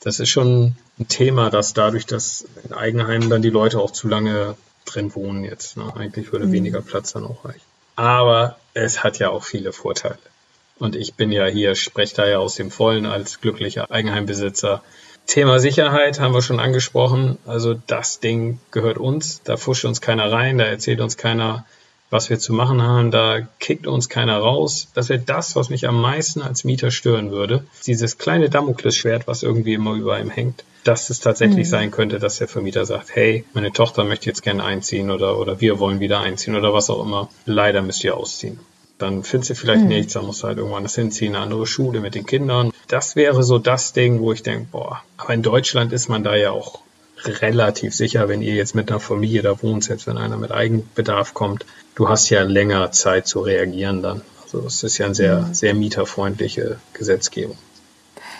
das ist schon ein Thema, dass dadurch, dass in Eigenheimen dann die Leute auch zu lange drin wohnen jetzt. Ne? Eigentlich würde mhm. weniger Platz dann auch reichen. Aber es hat ja auch viele Vorteile. Und ich bin ja hier, spreche da ja aus dem Vollen als glücklicher Eigenheimbesitzer. Thema Sicherheit haben wir schon angesprochen. Also das Ding gehört uns. Da fuscht uns keiner rein, da erzählt uns keiner, was wir zu machen haben, da kickt uns keiner raus. Das wäre das, was mich am meisten als Mieter stören würde. Dieses kleine Damoklesschwert, was irgendwie immer über ihm hängt, dass es tatsächlich mhm. sein könnte, dass der Vermieter sagt, hey, meine Tochter möchte jetzt gerne einziehen oder, oder wir wollen wieder einziehen oder was auch immer. Leider müsst ihr ausziehen. Dann findest du vielleicht mhm. nichts, dann musst du halt irgendwann das hinziehen, eine andere Schule mit den Kindern. Das wäre so das Ding, wo ich denke, boah, aber in Deutschland ist man da ja auch relativ sicher, wenn ihr jetzt mit einer Familie da wohnt, selbst wenn einer mit Eigenbedarf kommt, du hast ja länger Zeit zu reagieren dann. Also es ist ja eine sehr, mhm. sehr mieterfreundliche Gesetzgebung.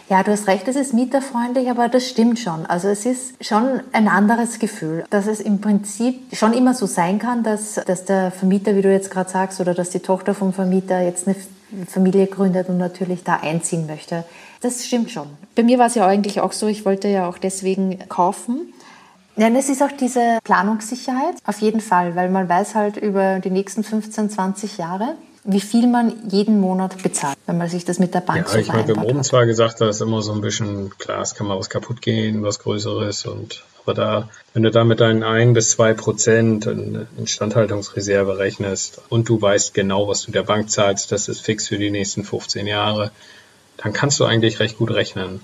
Ja, du hast recht, es ist mieterfreundlich, aber das stimmt schon. Also es ist schon ein anderes Gefühl, dass es im Prinzip schon immer so sein kann, dass, dass der Vermieter, wie du jetzt gerade sagst, oder dass die Tochter vom Vermieter jetzt eine Familie gründet und natürlich da einziehen möchte. Das stimmt schon. Bei mir war es ja eigentlich auch so, ich wollte ja auch deswegen kaufen. Ja, es ist auch diese Planungssicherheit, auf jeden Fall, weil man weiß halt über die nächsten 15, 20 Jahre, wie viel man jeden Monat bezahlt, wenn man sich das mit der Bank ja, so ich meine, wir haben oben zwar gesagt, da ist immer so ein bisschen, klar, es kann mal was kaputt gehen, was Größeres und aber da, wenn du da mit deinen ein bis zwei Prozent Instandhaltungsreserve rechnest und du weißt genau, was du der Bank zahlst, das ist fix für die nächsten 15 Jahre, dann kannst du eigentlich recht gut rechnen.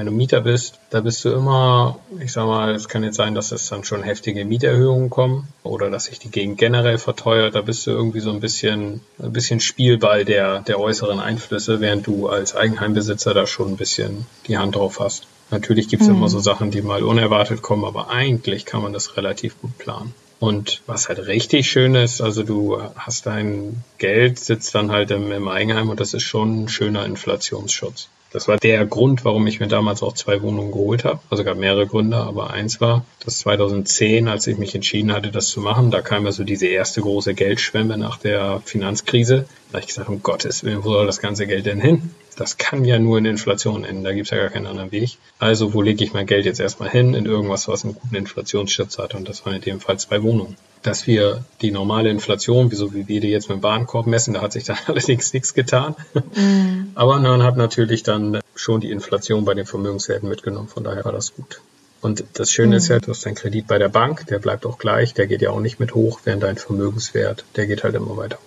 Wenn du Mieter bist, da bist du immer, ich sag mal, es kann jetzt sein, dass es dann schon heftige Mieterhöhungen kommen oder dass sich die Gegend generell verteuert. Da bist du irgendwie so ein bisschen, ein bisschen Spielball der, der äußeren Einflüsse, während du als Eigenheimbesitzer da schon ein bisschen die Hand drauf hast. Natürlich gibt es mhm. immer so Sachen, die mal unerwartet kommen, aber eigentlich kann man das relativ gut planen. Und was halt richtig schön ist, also du hast dein Geld, sitzt dann halt im, im Eigenheim und das ist schon ein schöner Inflationsschutz. Das war der Grund, warum ich mir damals auch zwei Wohnungen geholt habe. Also gab mehrere Gründe, aber eins war, dass 2010, als ich mich entschieden hatte, das zu machen, da kam ja so diese erste große Geldschwemme nach der Finanzkrise. Da habe ich gesagt, um Gottes Willen, wo soll das ganze Geld denn hin? Das kann ja nur in Inflation enden, da gibt es ja gar keinen anderen Weg. Also wo lege ich mein Geld jetzt erstmal hin? In irgendwas, was einen guten Inflationsschutz hat. Und das waren in dem Fall zwei Wohnungen dass wir die normale Inflation, so wie wir die jetzt mit dem Warenkorb messen, da hat sich dann allerdings nichts getan. Mhm. Aber man hat natürlich dann schon die Inflation bei den Vermögenswerten mitgenommen, von daher war das gut. Und das Schöne mhm. ist ja, du hast deinen Kredit bei der Bank, der bleibt auch gleich, der geht ja auch nicht mit hoch, während dein Vermögenswert, der geht halt immer weiter.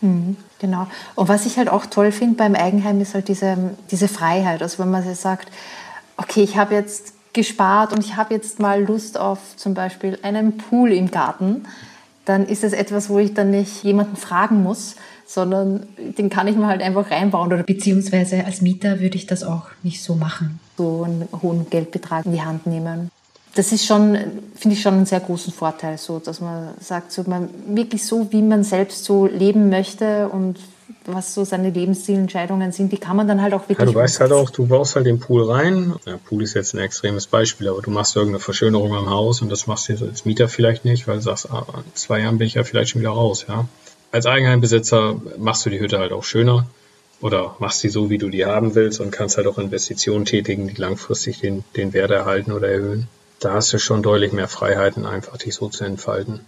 Mhm, genau. Und was ich halt auch toll finde beim Eigenheim ist halt diese, diese Freiheit. Also wenn man sagt, okay, ich habe jetzt gespart und ich habe jetzt mal Lust auf zum Beispiel einen Pool im Garten, dann ist es etwas, wo ich dann nicht jemanden fragen muss, sondern den kann ich mir halt einfach reinbauen. Oder beziehungsweise als Mieter würde ich das auch nicht so machen. So einen hohen Geldbetrag in die Hand nehmen. Das ist schon, finde ich schon einen sehr großen Vorteil, so, dass man sagt, so man wirklich so, wie man selbst so leben möchte und was so seine Lebenszielentscheidungen sind, die kann man dann halt auch wirklich. Ja, du weißt halt auch, du baust halt den Pool rein. Der Pool ist jetzt ein extremes Beispiel, aber du machst irgendeine Verschönerung am Haus und das machst du als Mieter vielleicht nicht, weil du sagst, ah, in zwei Jahren bin ich ja vielleicht schon wieder raus, ja. Als Eigenheimbesitzer machst du die Hütte halt auch schöner oder machst sie so, wie du die haben willst und kannst halt auch Investitionen tätigen, die langfristig den, den Wert erhalten oder erhöhen. Da hast du schon deutlich mehr Freiheiten, einfach dich so zu entfalten.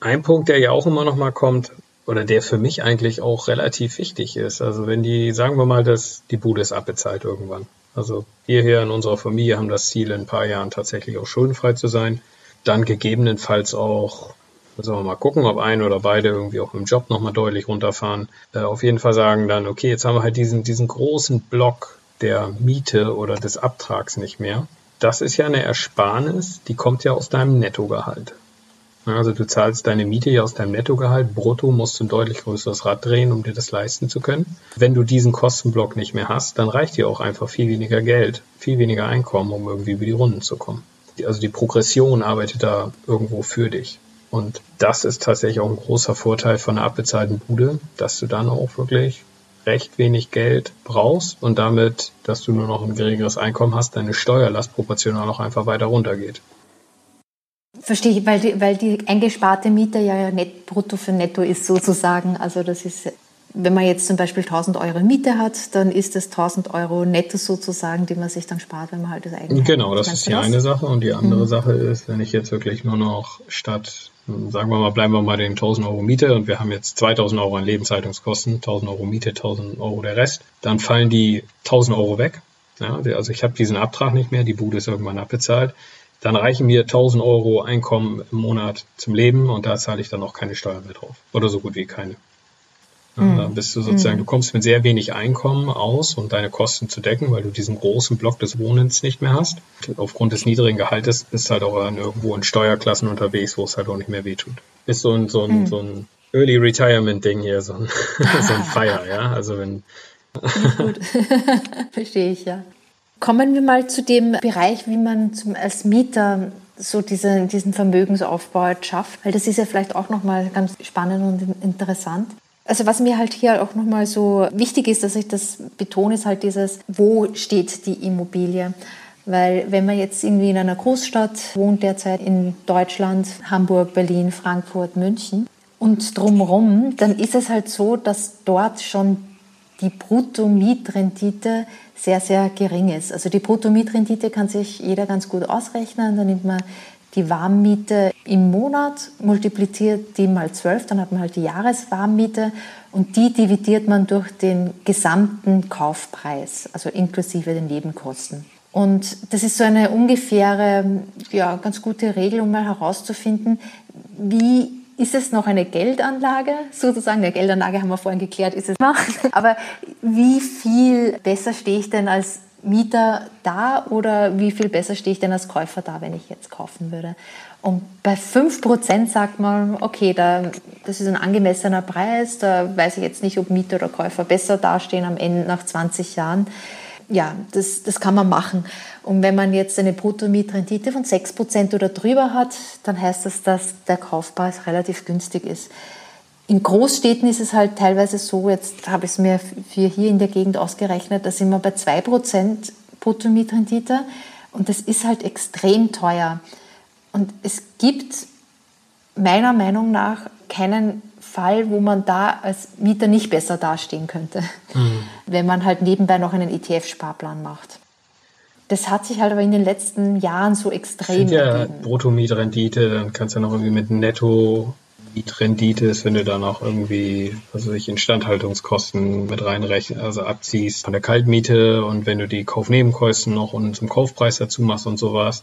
Ein Punkt, der ja auch immer noch mal kommt, oder der für mich eigentlich auch relativ wichtig ist. Also wenn die, sagen wir mal, dass die Bude ist abbezahlt irgendwann. Also wir hier in unserer Familie haben das Ziel, in ein paar Jahren tatsächlich auch schuldenfrei zu sein. dann gegebenenfalls auch, müssen wir mal gucken, ob ein oder beide irgendwie auch im Job nochmal deutlich runterfahren. Äh, auf jeden Fall sagen dann, okay, jetzt haben wir halt diesen, diesen großen Block der Miete oder des Abtrags nicht mehr. Das ist ja eine Ersparnis, die kommt ja aus deinem Nettogehalt. Also du zahlst deine Miete ja aus deinem Nettogehalt. Brutto musst du ein deutlich größeres Rad drehen, um dir das leisten zu können. Wenn du diesen Kostenblock nicht mehr hast, dann reicht dir auch einfach viel weniger Geld, viel weniger Einkommen, um irgendwie über die Runden zu kommen. Also die Progression arbeitet da irgendwo für dich. Und das ist tatsächlich auch ein großer Vorteil von einer abbezahlten Bude, dass du dann auch wirklich recht wenig Geld brauchst und damit, dass du nur noch ein geringeres Einkommen hast, deine Steuerlast proportional auch einfach weiter runtergeht. Verstehe ich, weil die, weil die eingesparte Miete ja net, brutto für netto ist sozusagen. Also das ist, wenn man jetzt zum Beispiel 1000 Euro Miete hat, dann ist das 1000 Euro netto sozusagen, die man sich dann spart, wenn man halt das eigene Genau, das ist die das? eine Sache. Und die andere mhm. Sache ist, wenn ich jetzt wirklich nur noch statt, sagen wir mal, bleiben wir mal den 1000 Euro Miete und wir haben jetzt 2000 Euro an Lebenshaltungskosten, 1000 Euro Miete, 1000 Euro der Rest, dann fallen die 1000 Euro weg. Ja, also ich habe diesen Abtrag nicht mehr, die Bude ist irgendwann abbezahlt dann reichen mir 1000 Euro Einkommen im Monat zum Leben und da zahle ich dann auch keine Steuern mehr drauf. Oder so gut wie keine. Mhm. Dann bist du sozusagen, mhm. du kommst mit sehr wenig Einkommen aus, um deine Kosten zu decken, weil du diesen großen Block des Wohnens nicht mehr hast. Aufgrund des niedrigen Gehaltes bist du halt auch irgendwo in Steuerklassen unterwegs, wo es halt auch nicht mehr wehtut. Ist so ein, so ein, mhm. so ein Early Retirement Ding hier, so ein, so ein Feier, ja. Also wenn. Gut. Verstehe ich, ja. Kommen wir mal zu dem Bereich, wie man zum, als Mieter so diese, diesen Vermögensaufbau schafft, weil das ist ja vielleicht auch nochmal ganz spannend und interessant. Also was mir halt hier auch nochmal so wichtig ist, dass ich das betone, ist halt dieses, wo steht die Immobilie? Weil wenn man jetzt irgendwie in einer Großstadt wohnt, derzeit in Deutschland, Hamburg, Berlin, Frankfurt, München und drumherum, dann ist es halt so, dass dort schon die Brutto-Mietrendite sehr, sehr gering ist. Also die Brutto-Mietrendite kann sich jeder ganz gut ausrechnen. Da nimmt man die Warmmiete im Monat, multipliziert die mal 12, dann hat man halt die Jahreswarmmiete und die dividiert man durch den gesamten Kaufpreis, also inklusive den Nebenkosten. Und das ist so eine ungefähre, ja, ganz gute Regel, um mal herauszufinden, wie ist es noch eine Geldanlage? Sozusagen, eine Geldanlage haben wir vorhin geklärt, ist es noch. Aber wie viel besser stehe ich denn als Mieter da oder wie viel besser stehe ich denn als Käufer da, wenn ich jetzt kaufen würde? Und bei 5% sagt man, okay, da, das ist ein angemessener Preis, da weiß ich jetzt nicht, ob Mieter oder Käufer besser dastehen am Ende nach 20 Jahren ja, das, das kann man machen. Und wenn man jetzt eine Bruttomietrendite von 6% oder drüber hat, dann heißt das, dass der Kaufpreis relativ günstig ist. In Großstädten ist es halt teilweise so, jetzt habe ich es mir für hier in der Gegend ausgerechnet, da sind wir bei 2% Bruttomietrendite und das ist halt extrem teuer. Und es gibt meiner Meinung nach keinen Fall, wo man da als Mieter nicht besser dastehen könnte, mhm. wenn man halt nebenbei noch einen ETF-Sparplan macht. Das hat sich halt aber in den letzten Jahren so extrem ja Brutto-Mietrendite, dann kannst du ja noch irgendwie mit Netto Mietrendite ist, wenn du da noch irgendwie, also ich Instandhaltungskosten mit reinrechnen, also abziehst von der Kaltmiete und wenn du die Kaufnebenkosten noch und zum Kaufpreis dazu machst und sowas,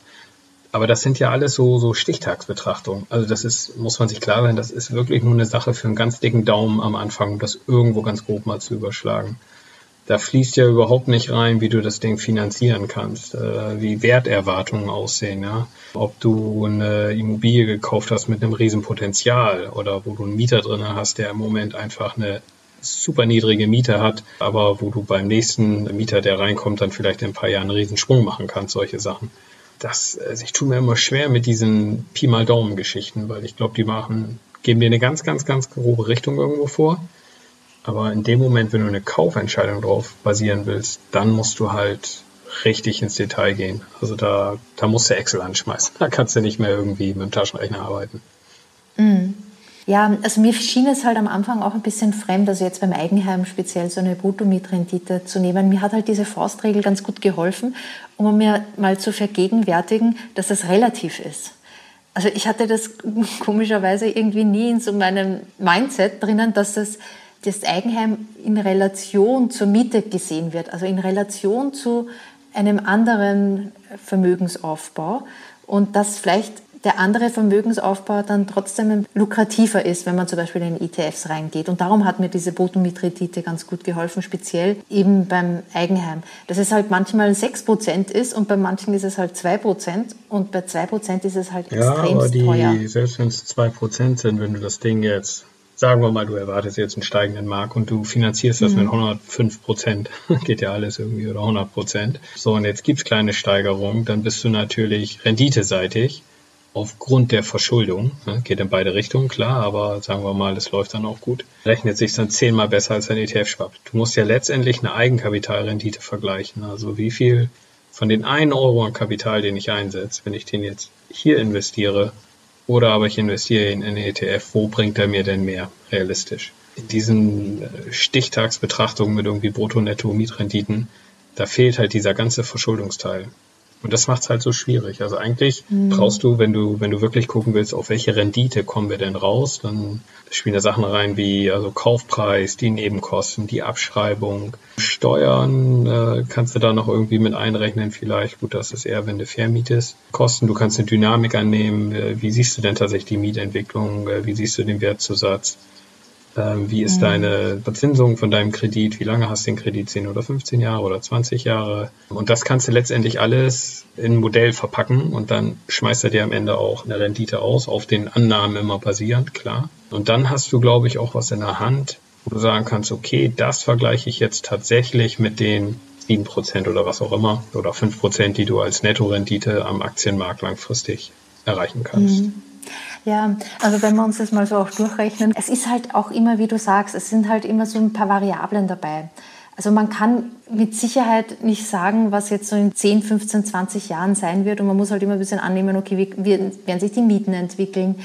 aber das sind ja alles so, so Stichtagsbetrachtungen. Also das ist, muss man sich klar sein, das ist wirklich nur eine Sache für einen ganz dicken Daumen am Anfang, um das irgendwo ganz grob mal zu überschlagen. Da fließt ja überhaupt nicht rein, wie du das Ding finanzieren kannst, äh, wie Werterwartungen aussehen, ja. Ob du eine Immobilie gekauft hast mit einem Riesenpotenzial oder wo du einen Mieter drin hast, der im Moment einfach eine super niedrige Miete hat, aber wo du beim nächsten Mieter, der reinkommt, dann vielleicht in ein paar Jahren einen Riesensprung machen kannst, solche Sachen das, also ich tue mir immer schwer mit diesen Pi mal Daumen Geschichten, weil ich glaube, die machen, geben dir eine ganz, ganz, ganz grobe Richtung irgendwo vor. Aber in dem Moment, wenn du eine Kaufentscheidung drauf basieren willst, dann musst du halt richtig ins Detail gehen. Also da, da musst du Excel anschmeißen. Da kannst du nicht mehr irgendwie mit dem Taschenrechner arbeiten. Mhm. Ja, also mir schien es halt am Anfang auch ein bisschen fremd, also jetzt beim Eigenheim speziell so eine Bruttomietrendite zu nehmen. Mir hat halt diese Faustregel ganz gut geholfen, um mir mal zu vergegenwärtigen, dass das relativ ist. Also ich hatte das komischerweise irgendwie nie in so meinem Mindset drinnen, dass das, das Eigenheim in Relation zur Miete gesehen wird, also in Relation zu einem anderen Vermögensaufbau und dass vielleicht der andere Vermögensaufbau dann trotzdem lukrativer ist, wenn man zum Beispiel in ETFs reingeht. Und darum hat mir diese Botomid-Rendite ganz gut geholfen, speziell eben beim Eigenheim. Dass es halt manchmal 6% ist und bei manchen ist es halt 2% und bei 2% ist es halt ja, extrem aber die, teuer. Selbst wenn es 2% sind, wenn du das Ding jetzt sagen wir mal, du erwartest jetzt einen steigenden Markt und du finanzierst das mhm. mit 105 Prozent, geht ja alles irgendwie, oder 100 Prozent. So, und jetzt gibt's kleine Steigerungen, dann bist du natürlich renditeseitig aufgrund der Verschuldung, ne, geht in beide Richtungen, klar, aber sagen wir mal, es läuft dann auch gut, rechnet sich dann zehnmal besser als ein ETF schwappt. Du musst ja letztendlich eine Eigenkapitalrendite vergleichen, also wie viel von den 1 Euro an Kapital, den ich einsetze, wenn ich den jetzt hier investiere, oder aber ich investiere in einen ETF, wo bringt er mir denn mehr realistisch? In diesen äh, Stichtagsbetrachtungen mit irgendwie Brutto-Netto-Mietrenditen, da fehlt halt dieser ganze Verschuldungsteil. Und das macht es halt so schwierig. Also eigentlich mhm. brauchst du, wenn du, wenn du wirklich gucken willst, auf welche Rendite kommen wir denn raus, dann spielen da Sachen rein wie also Kaufpreis, die Nebenkosten, die Abschreibung, Steuern äh, kannst du da noch irgendwie mit einrechnen vielleicht. Gut, das ist eher, wenn du vermietest. Kosten, du kannst eine Dynamik annehmen. Äh, wie siehst du denn tatsächlich die Mietentwicklung? Äh, wie siehst du den Wertzusatz? Ähm, wie ist mhm. deine Verzinsung von deinem Kredit? Wie lange hast du den Kredit? 10 oder 15 Jahre oder 20 Jahre? Und das kannst du letztendlich alles in ein Modell verpacken und dann schmeißt er dir am Ende auch eine Rendite aus, auf den Annahmen immer basierend, klar. Und dann hast du, glaube ich, auch was in der Hand, wo du sagen kannst, okay, das vergleiche ich jetzt tatsächlich mit den 7% oder was auch immer oder 5%, die du als Nettorendite am Aktienmarkt langfristig erreichen kannst. Mhm. Ja, also wenn wir uns das mal so auch durchrechnen, es ist halt auch immer, wie du sagst, es sind halt immer so ein paar Variablen dabei. Also man kann mit Sicherheit nicht sagen, was jetzt so in 10, 15, 20 Jahren sein wird und man muss halt immer ein bisschen annehmen, okay, wie werden sich die Mieten entwickeln?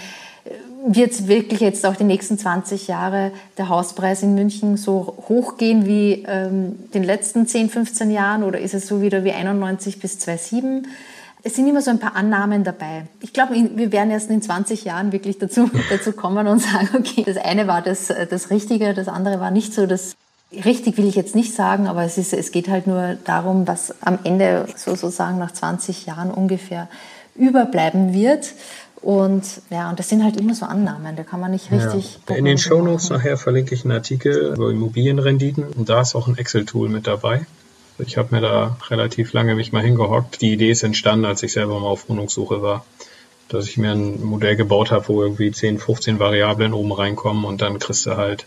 Wird es wirklich jetzt auch die nächsten 20 Jahre der Hauspreis in München so hoch gehen wie ähm, den letzten 10, 15 Jahren oder ist es so wieder wie 91 bis 2007? Es sind immer so ein paar Annahmen dabei. Ich glaube, wir werden erst in 20 Jahren wirklich dazu, dazu kommen und sagen, okay, das eine war das, das Richtige, das andere war nicht so das Richtig will ich jetzt nicht sagen, aber es, ist, es geht halt nur darum, was am Ende sozusagen nach 20 Jahren ungefähr überbleiben wird. Und ja, und das sind halt immer so Annahmen, da kann man nicht richtig. Ja. In den Shownotes nachher verlinke ich einen Artikel über Immobilienrenditen und da ist auch ein Excel-Tool mit dabei. Ich habe mir da relativ lange mich mal hingehockt. Die Idee ist entstanden, als ich selber mal auf Wohnungssuche war, dass ich mir ein Modell gebaut habe, wo irgendwie 10, 15 Variablen oben reinkommen und dann kriegst du halt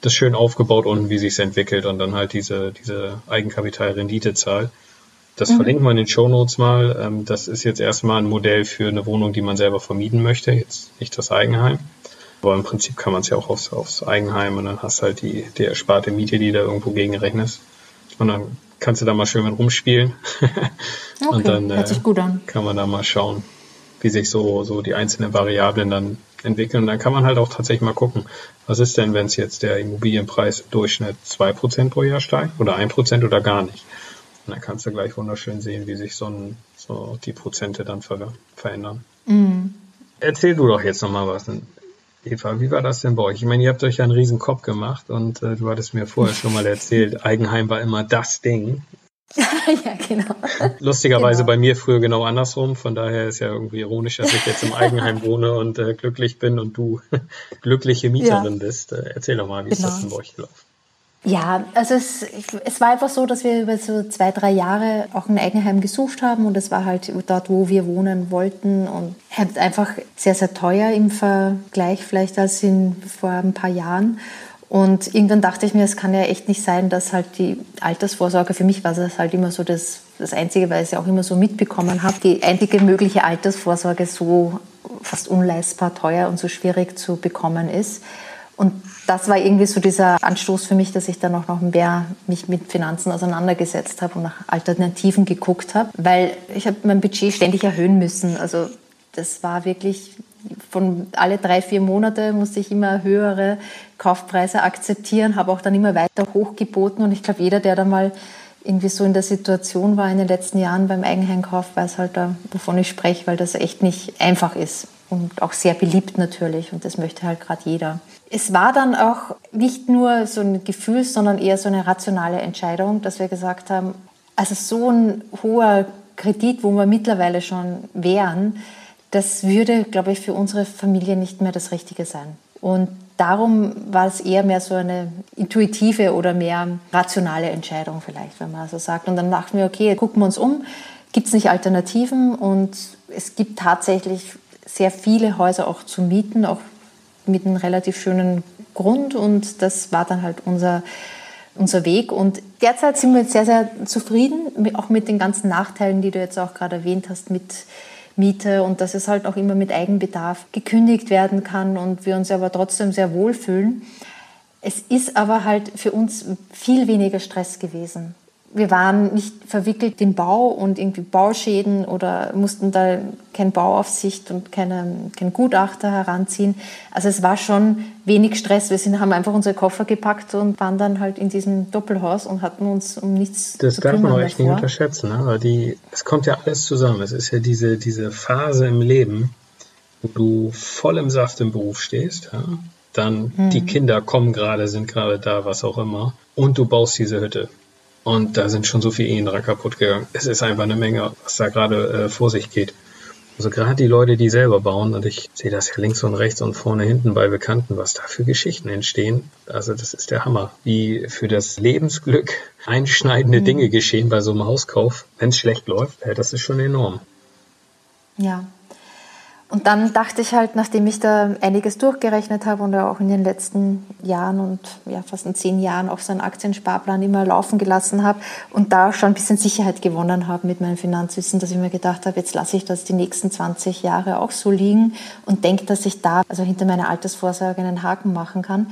das schön aufgebaut unten, wie sich's entwickelt und dann halt diese, diese Eigenkapitalrenditezahl. Das mhm. verlinken wir in den Show Notes mal. Ähm, das ist jetzt erstmal ein Modell für eine Wohnung, die man selber vermieten möchte, jetzt nicht das Eigenheim. Aber im Prinzip kann man es ja auch aufs, aufs Eigenheim und dann hast halt die, die ersparte Miete, die da irgendwo gegenrechnest. Und dann kannst du da mal schön mit rumspielen. okay, und dann an. kann man da mal schauen, wie sich so, so die einzelnen Variablen dann entwickeln. Und dann kann man halt auch tatsächlich mal gucken, was ist denn, wenn es jetzt der Immobilienpreis im Durchschnitt 2% pro Jahr steigt oder 1% oder gar nicht. Und dann kannst du gleich wunderschön sehen, wie sich so, ein, so die Prozente dann ver verändern. Mhm. Erzähl du doch jetzt nochmal was. Eva, wie war das denn bei euch? Ich meine, ihr habt euch ja einen riesen Kopf gemacht und äh, du hattest mir vorher schon mal erzählt, Eigenheim war immer das Ding. ja, genau. Lustigerweise genau. bei mir früher genau andersrum. Von daher ist ja irgendwie ironisch, dass ich jetzt im Eigenheim wohne und äh, glücklich bin und du glückliche Mieterin ja. bist. Äh, erzähl doch mal, wie genau. ist das denn bei euch gelaufen? Ja, also es, es war einfach so, dass wir über so zwei, drei Jahre auch ein Eigenheim gesucht haben und es war halt dort, wo wir wohnen wollten und halt einfach sehr, sehr teuer im Vergleich vielleicht als in, vor ein paar Jahren. Und irgendwann dachte ich mir, es kann ja echt nicht sein, dass halt die Altersvorsorge, für mich war das halt immer so das, das Einzige, weil ich es ja auch immer so mitbekommen habe, die einzige mögliche Altersvorsorge so fast unleistbar teuer und so schwierig zu bekommen ist. Und das war irgendwie so dieser Anstoß für mich, dass ich dann auch noch mehr mich mit Finanzen auseinandergesetzt habe und nach Alternativen geguckt habe, weil ich habe mein Budget ständig erhöhen müssen. Also das war wirklich von alle drei, vier Monate musste ich immer höhere Kaufpreise akzeptieren, habe auch dann immer weiter hochgeboten und ich glaube, jeder, der da mal irgendwie so in der Situation war in den letzten Jahren beim Eigenheimkauf, weiß halt, da, wovon ich spreche, weil das echt nicht einfach ist und auch sehr beliebt natürlich und das möchte halt gerade jeder. Es war dann auch nicht nur so ein Gefühl, sondern eher so eine rationale Entscheidung, dass wir gesagt haben, also so ein hoher Kredit, wo wir mittlerweile schon wären, das würde, glaube ich, für unsere Familie nicht mehr das Richtige sein. Und darum war es eher mehr so eine intuitive oder mehr rationale Entscheidung vielleicht, wenn man so sagt. Und dann dachten wir, okay, gucken wir uns um, gibt es nicht Alternativen? Und es gibt tatsächlich sehr viele Häuser auch zu mieten, auch mit einem relativ schönen Grund. Und das war dann halt unser, unser Weg. Und derzeit sind wir sehr, sehr zufrieden, auch mit den ganzen Nachteilen, die du jetzt auch gerade erwähnt hast, mit Miete und dass es halt auch immer mit Eigenbedarf gekündigt werden kann und wir uns aber trotzdem sehr wohl fühlen. Es ist aber halt für uns viel weniger Stress gewesen wir waren nicht verwickelt im Bau und irgendwie Bauschäden oder mussten da keine Bauaufsicht und keine, kein Gutachter heranziehen. Also es war schon wenig Stress. Wir sind, haben einfach unsere Koffer gepackt und waren dann halt in diesem Doppelhaus und hatten uns um nichts das zu kümmern. Das darf man auch echt nicht unterschätzen. Ne? Aber die, es kommt ja alles zusammen. Es ist ja diese, diese Phase im Leben, wo du voll im Saft im Beruf stehst. Ja? Dann hm. die Kinder kommen gerade, sind gerade da, was auch immer. Und du baust diese Hütte. Und da sind schon so viele Ehen dran kaputt gegangen. Es ist einfach eine Menge, was da gerade äh, vor sich geht. Also gerade die Leute, die selber bauen, und ich sehe das ja links und rechts und vorne hinten bei Bekannten, was da für Geschichten entstehen. Also das ist der Hammer. Wie für das Lebensglück einschneidende mhm. Dinge geschehen bei so einem Hauskauf, wenn es schlecht läuft, das ist schon enorm. Ja, und dann dachte ich halt, nachdem ich da einiges durchgerechnet habe und auch in den letzten Jahren und ja, fast in zehn Jahren auch so einen Aktiensparplan immer laufen gelassen habe und da schon ein bisschen Sicherheit gewonnen habe mit meinem Finanzwissen, dass ich mir gedacht habe, jetzt lasse ich das die nächsten 20 Jahre auch so liegen und denke, dass ich da also hinter meiner Altersvorsorge einen Haken machen kann.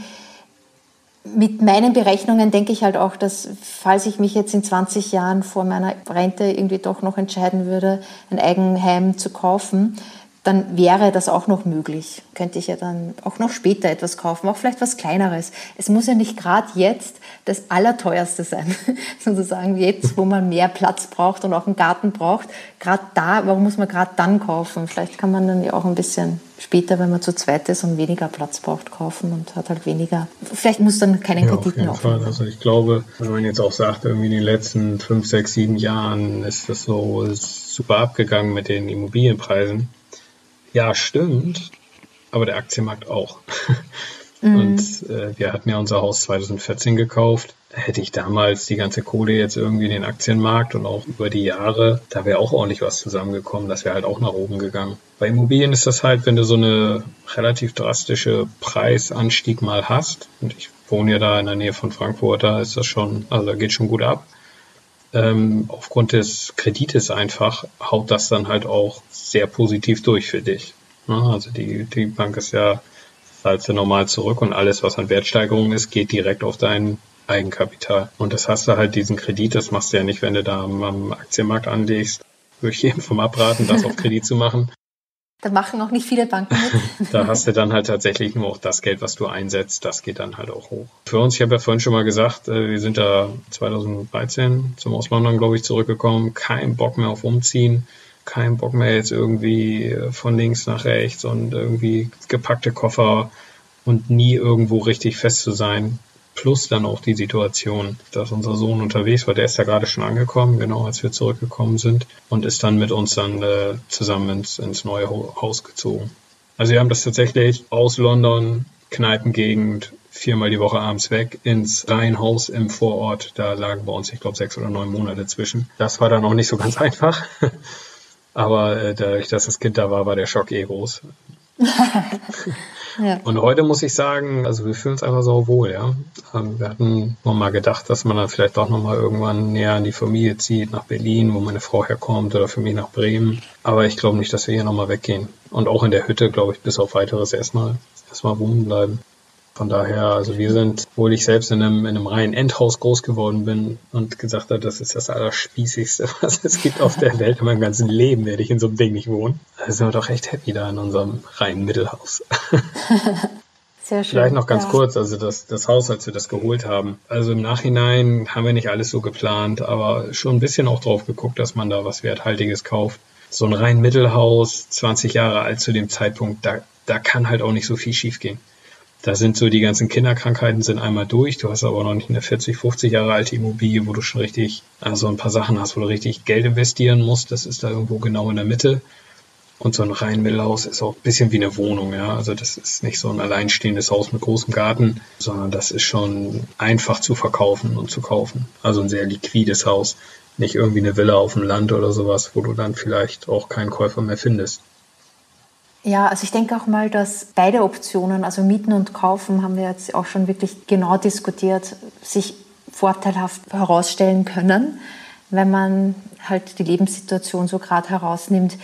Mit meinen Berechnungen denke ich halt auch, dass falls ich mich jetzt in 20 Jahren vor meiner Rente irgendwie doch noch entscheiden würde, ein Eigenheim zu kaufen, dann wäre das auch noch möglich. Könnte ich ja dann auch noch später etwas kaufen, auch vielleicht was Kleineres. Es muss ja nicht gerade jetzt das Allerteuerste sein, sozusagen jetzt, wo man mehr Platz braucht und auch einen Garten braucht. Gerade da, warum muss man gerade dann kaufen? Vielleicht kann man dann ja auch ein bisschen später, wenn man zu zweit ist und weniger Platz braucht, kaufen und hat halt weniger. Vielleicht muss dann keinen ja, Kredit mehr aufnehmen. Also ich glaube, wenn man jetzt auch sagt, irgendwie in den letzten fünf, sechs, sieben Jahren ist das so super abgegangen mit den Immobilienpreisen ja, stimmt, aber der Aktienmarkt auch. Mhm. Und äh, wir hatten ja unser Haus 2014 gekauft. Hätte ich damals die ganze Kohle jetzt irgendwie in den Aktienmarkt und auch über die Jahre, da wäre auch ordentlich was zusammengekommen. Das wäre halt auch nach oben gegangen. Bei Immobilien ist das halt, wenn du so eine relativ drastische Preisanstieg mal hast, und ich wohne ja da in der Nähe von Frankfurt, da ist das schon, also da geht schon gut ab. Ähm, aufgrund des Kredites einfach haut das dann halt auch sehr positiv durch für dich. Also die, die Bank ist ja, zahlst normal zurück und alles, was an Wertsteigerung ist, geht direkt auf dein Eigenkapital. Und das hast du halt diesen Kredit, das machst du ja nicht, wenn du da am Aktienmarkt anlegst. Würde ich jedem vom abraten, das auf Kredit zu machen. Da machen auch nicht viele Banken mit. da hast du dann halt tatsächlich nur auch das Geld, was du einsetzt, das geht dann halt auch hoch. Für uns, ich habe ja vorhin schon mal gesagt, äh, wir sind da 2013 zum Auswandern, glaube ich, zurückgekommen. Kein Bock mehr auf Umziehen keinen Bock mehr jetzt irgendwie von links nach rechts und irgendwie gepackte Koffer und nie irgendwo richtig fest zu sein. Plus dann auch die Situation, dass unser Sohn unterwegs war, der ist ja gerade schon angekommen, genau als wir zurückgekommen sind und ist dann mit uns dann äh, zusammen ins, ins neue Haus gezogen. Also wir haben das tatsächlich aus London, Kneipengegend, viermal die Woche abends weg ins Reihenhaus im Vorort. Da lagen bei uns, ich glaube, sechs oder neun Monate zwischen. Das war dann auch nicht so ganz einfach. Aber äh, dadurch, dass das Kind da war, war der Schock eh groß. Und heute muss ich sagen, also wir fühlen uns einfach so wohl, ja. Ähm, wir hatten noch mal gedacht, dass man dann vielleicht doch noch mal irgendwann näher an die Familie zieht, nach Berlin, wo meine Frau herkommt, oder für mich nach Bremen. Aber ich glaube nicht, dass wir hier noch mal weggehen. Und auch in der Hütte, glaube ich, bis auf weiteres erstmal erstmal wohnen bleiben. Von daher, also wir sind, obwohl ich selbst in einem, in einem reinen Endhaus groß geworden bin und gesagt habe, das ist das Allerspießigste, was es gibt auf der Welt. In meinem ganzen Leben werde ich in so einem Ding nicht wohnen. Da sind wir doch echt happy da in unserem reinen Mittelhaus. Sehr schön. Vielleicht noch ganz ja. kurz, also das, das Haus, als wir das geholt haben. Also im Nachhinein haben wir nicht alles so geplant, aber schon ein bisschen auch drauf geguckt, dass man da was Werthaltiges kauft. So ein rein Mittelhaus, 20 Jahre alt zu dem Zeitpunkt, da, da kann halt auch nicht so viel schiefgehen. Da sind so die ganzen Kinderkrankheiten sind einmal durch. Du hast aber noch nicht eine 40, 50 Jahre alte Immobilie, wo du schon richtig, also ein paar Sachen hast, wo du richtig Geld investieren musst. Das ist da irgendwo genau in der Mitte. Und so ein Reihenmittelhaus ist auch ein bisschen wie eine Wohnung, ja. Also das ist nicht so ein alleinstehendes Haus mit großem Garten, sondern das ist schon einfach zu verkaufen und zu kaufen. Also ein sehr liquides Haus. Nicht irgendwie eine Villa auf dem Land oder sowas, wo du dann vielleicht auch keinen Käufer mehr findest. Ja, also ich denke auch mal, dass beide Optionen, also Mieten und Kaufen, haben wir jetzt auch schon wirklich genau diskutiert, sich vorteilhaft herausstellen können, wenn man halt die Lebenssituation so gerade herausnimmt.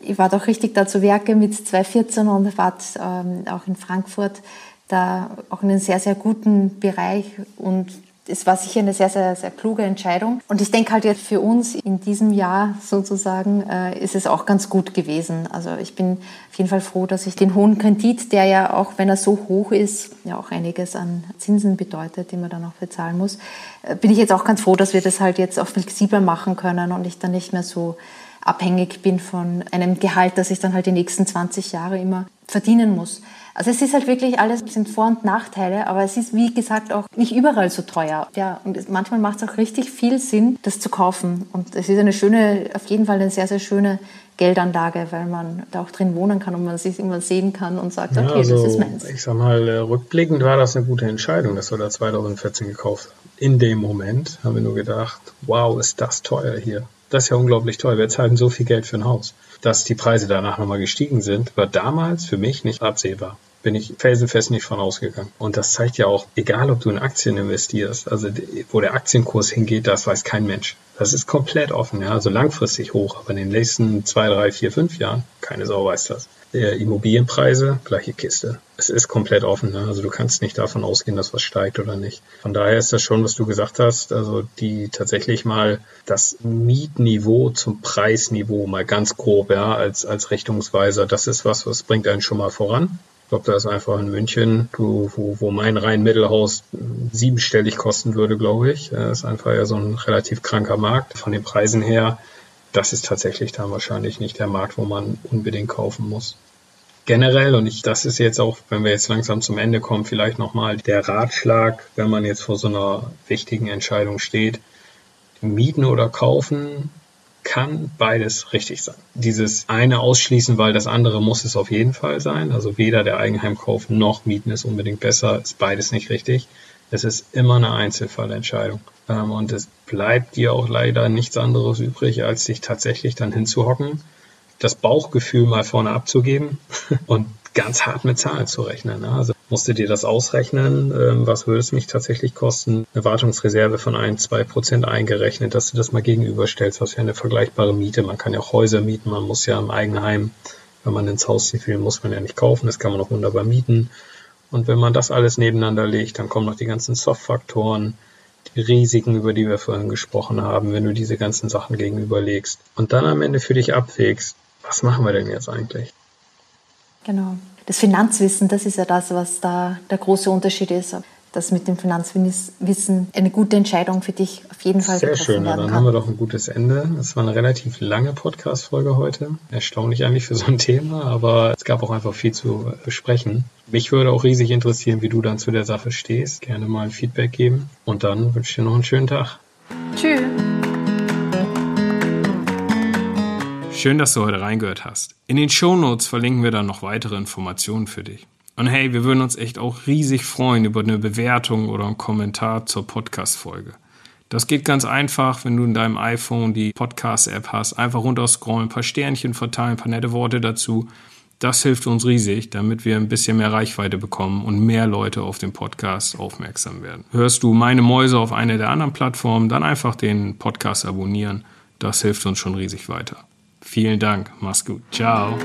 Ich war doch richtig da zu Werke mit 2014 und war ähm, auch in Frankfurt da auch in einem sehr, sehr guten Bereich und es war sicher eine sehr, sehr, sehr kluge Entscheidung. Und ich denke halt jetzt für uns in diesem Jahr sozusagen äh, ist es auch ganz gut gewesen. Also ich bin auf jeden Fall froh, dass ich den hohen Kredit, der ja auch, wenn er so hoch ist, ja auch einiges an Zinsen bedeutet, die man dann auch bezahlen muss, äh, bin ich jetzt auch ganz froh, dass wir das halt jetzt auch flexibler machen können und ich dann nicht mehr so abhängig bin von einem Gehalt, das ich dann halt die nächsten 20 Jahre immer verdienen muss. Also es ist halt wirklich alles, es sind Vor- und Nachteile, aber es ist wie gesagt auch nicht überall so teuer. Ja, und es, manchmal macht es auch richtig viel Sinn, das zu kaufen. Und es ist eine schöne, auf jeden Fall eine sehr, sehr schöne Geldanlage, weil man da auch drin wohnen kann und man sich immer sehen kann und sagt, okay, ja, also, das ist meins. Ich sag mal, äh, rückblickend war das eine gute Entscheidung, dass wir da 2014 gekauft haben. In dem Moment haben wir nur gedacht, wow, ist das teuer hier. Das ist ja unglaublich teuer. Wir zahlen so viel Geld für ein Haus. Dass die Preise danach nochmal gestiegen sind, war damals für mich nicht absehbar bin ich felsenfest nicht von ausgegangen. Und das zeigt ja auch, egal ob du in Aktien investierst, also wo der Aktienkurs hingeht, das weiß kein Mensch. Das ist komplett offen, ja, also langfristig hoch, aber in den nächsten zwei, drei, vier, fünf Jahren, keine Sau weiß das. Der Immobilienpreise, gleiche Kiste. Es ist komplett offen, ne? also du kannst nicht davon ausgehen, dass was steigt oder nicht. Von daher ist das schon, was du gesagt hast, also die tatsächlich mal das Mietniveau zum Preisniveau mal ganz grob, ja, als, als Richtungsweiser, das ist was, was bringt einen schon mal voran. Ich glaube, da ist einfach in München, wo, wo mein Rhein-Mittelhaus siebenstellig kosten würde, glaube ich. Das ist einfach ja so ein relativ kranker Markt. Von den Preisen her, das ist tatsächlich dann wahrscheinlich nicht der Markt, wo man unbedingt kaufen muss. Generell, und ich, das ist jetzt auch, wenn wir jetzt langsam zum Ende kommen, vielleicht nochmal der Ratschlag, wenn man jetzt vor so einer wichtigen Entscheidung steht, mieten oder kaufen, kann beides richtig sein. Dieses eine ausschließen, weil das andere muss es auf jeden Fall sein. Also weder der Eigenheimkauf noch Mieten ist unbedingt besser, ist beides nicht richtig. Es ist immer eine Einzelfallentscheidung. Ähm, und es bleibt dir auch leider nichts anderes übrig, als dich tatsächlich dann hinzuhocken, das Bauchgefühl mal vorne abzugeben und ganz hart mit Zahlen zu rechnen. Ne? Also musste dir das ausrechnen, ähm, was würde es mich tatsächlich kosten, eine Wartungsreserve von ein, zwei Prozent eingerechnet, dass du das mal gegenüberstellst, was wäre eine vergleichbare Miete. Man kann ja auch Häuser mieten, man muss ja im Eigenheim, wenn man ins Haus zieht, will, muss man ja nicht kaufen, das kann man auch wunderbar mieten. Und wenn man das alles nebeneinander legt, dann kommen noch die ganzen Soft-Faktoren, die Risiken, über die wir vorhin gesprochen haben, wenn du diese ganzen Sachen gegenüberlegst und dann am Ende für dich abwägst, was machen wir denn jetzt eigentlich? Genau. Das Finanzwissen, das ist ja das, was da der große Unterschied ist. Dass mit dem Finanzwissen eine gute Entscheidung für dich auf jeden Fall Sehr schön, dann haben wir doch ein gutes Ende. Es war eine relativ lange Podcast-Folge heute. Erstaunlich eigentlich für so ein Thema, aber es gab auch einfach viel zu besprechen. Mich würde auch riesig interessieren, wie du dann zu der Sache stehst. Gerne mal ein Feedback geben. Und dann wünsche ich dir noch einen schönen Tag. Tschüss. Schön, dass du heute reingehört hast. In den Shownotes verlinken wir dann noch weitere Informationen für dich. Und hey, wir würden uns echt auch riesig freuen über eine Bewertung oder einen Kommentar zur Podcast-Folge. Das geht ganz einfach, wenn du in deinem iPhone die Podcast-App hast. Einfach runterscrollen, ein paar Sternchen verteilen, ein paar nette Worte dazu. Das hilft uns riesig, damit wir ein bisschen mehr Reichweite bekommen und mehr Leute auf den Podcast aufmerksam werden. Hörst du meine Mäuse auf einer der anderen Plattformen, dann einfach den Podcast abonnieren. Das hilft uns schon riesig weiter. Vielen Dank. Mach's gut. Ciao.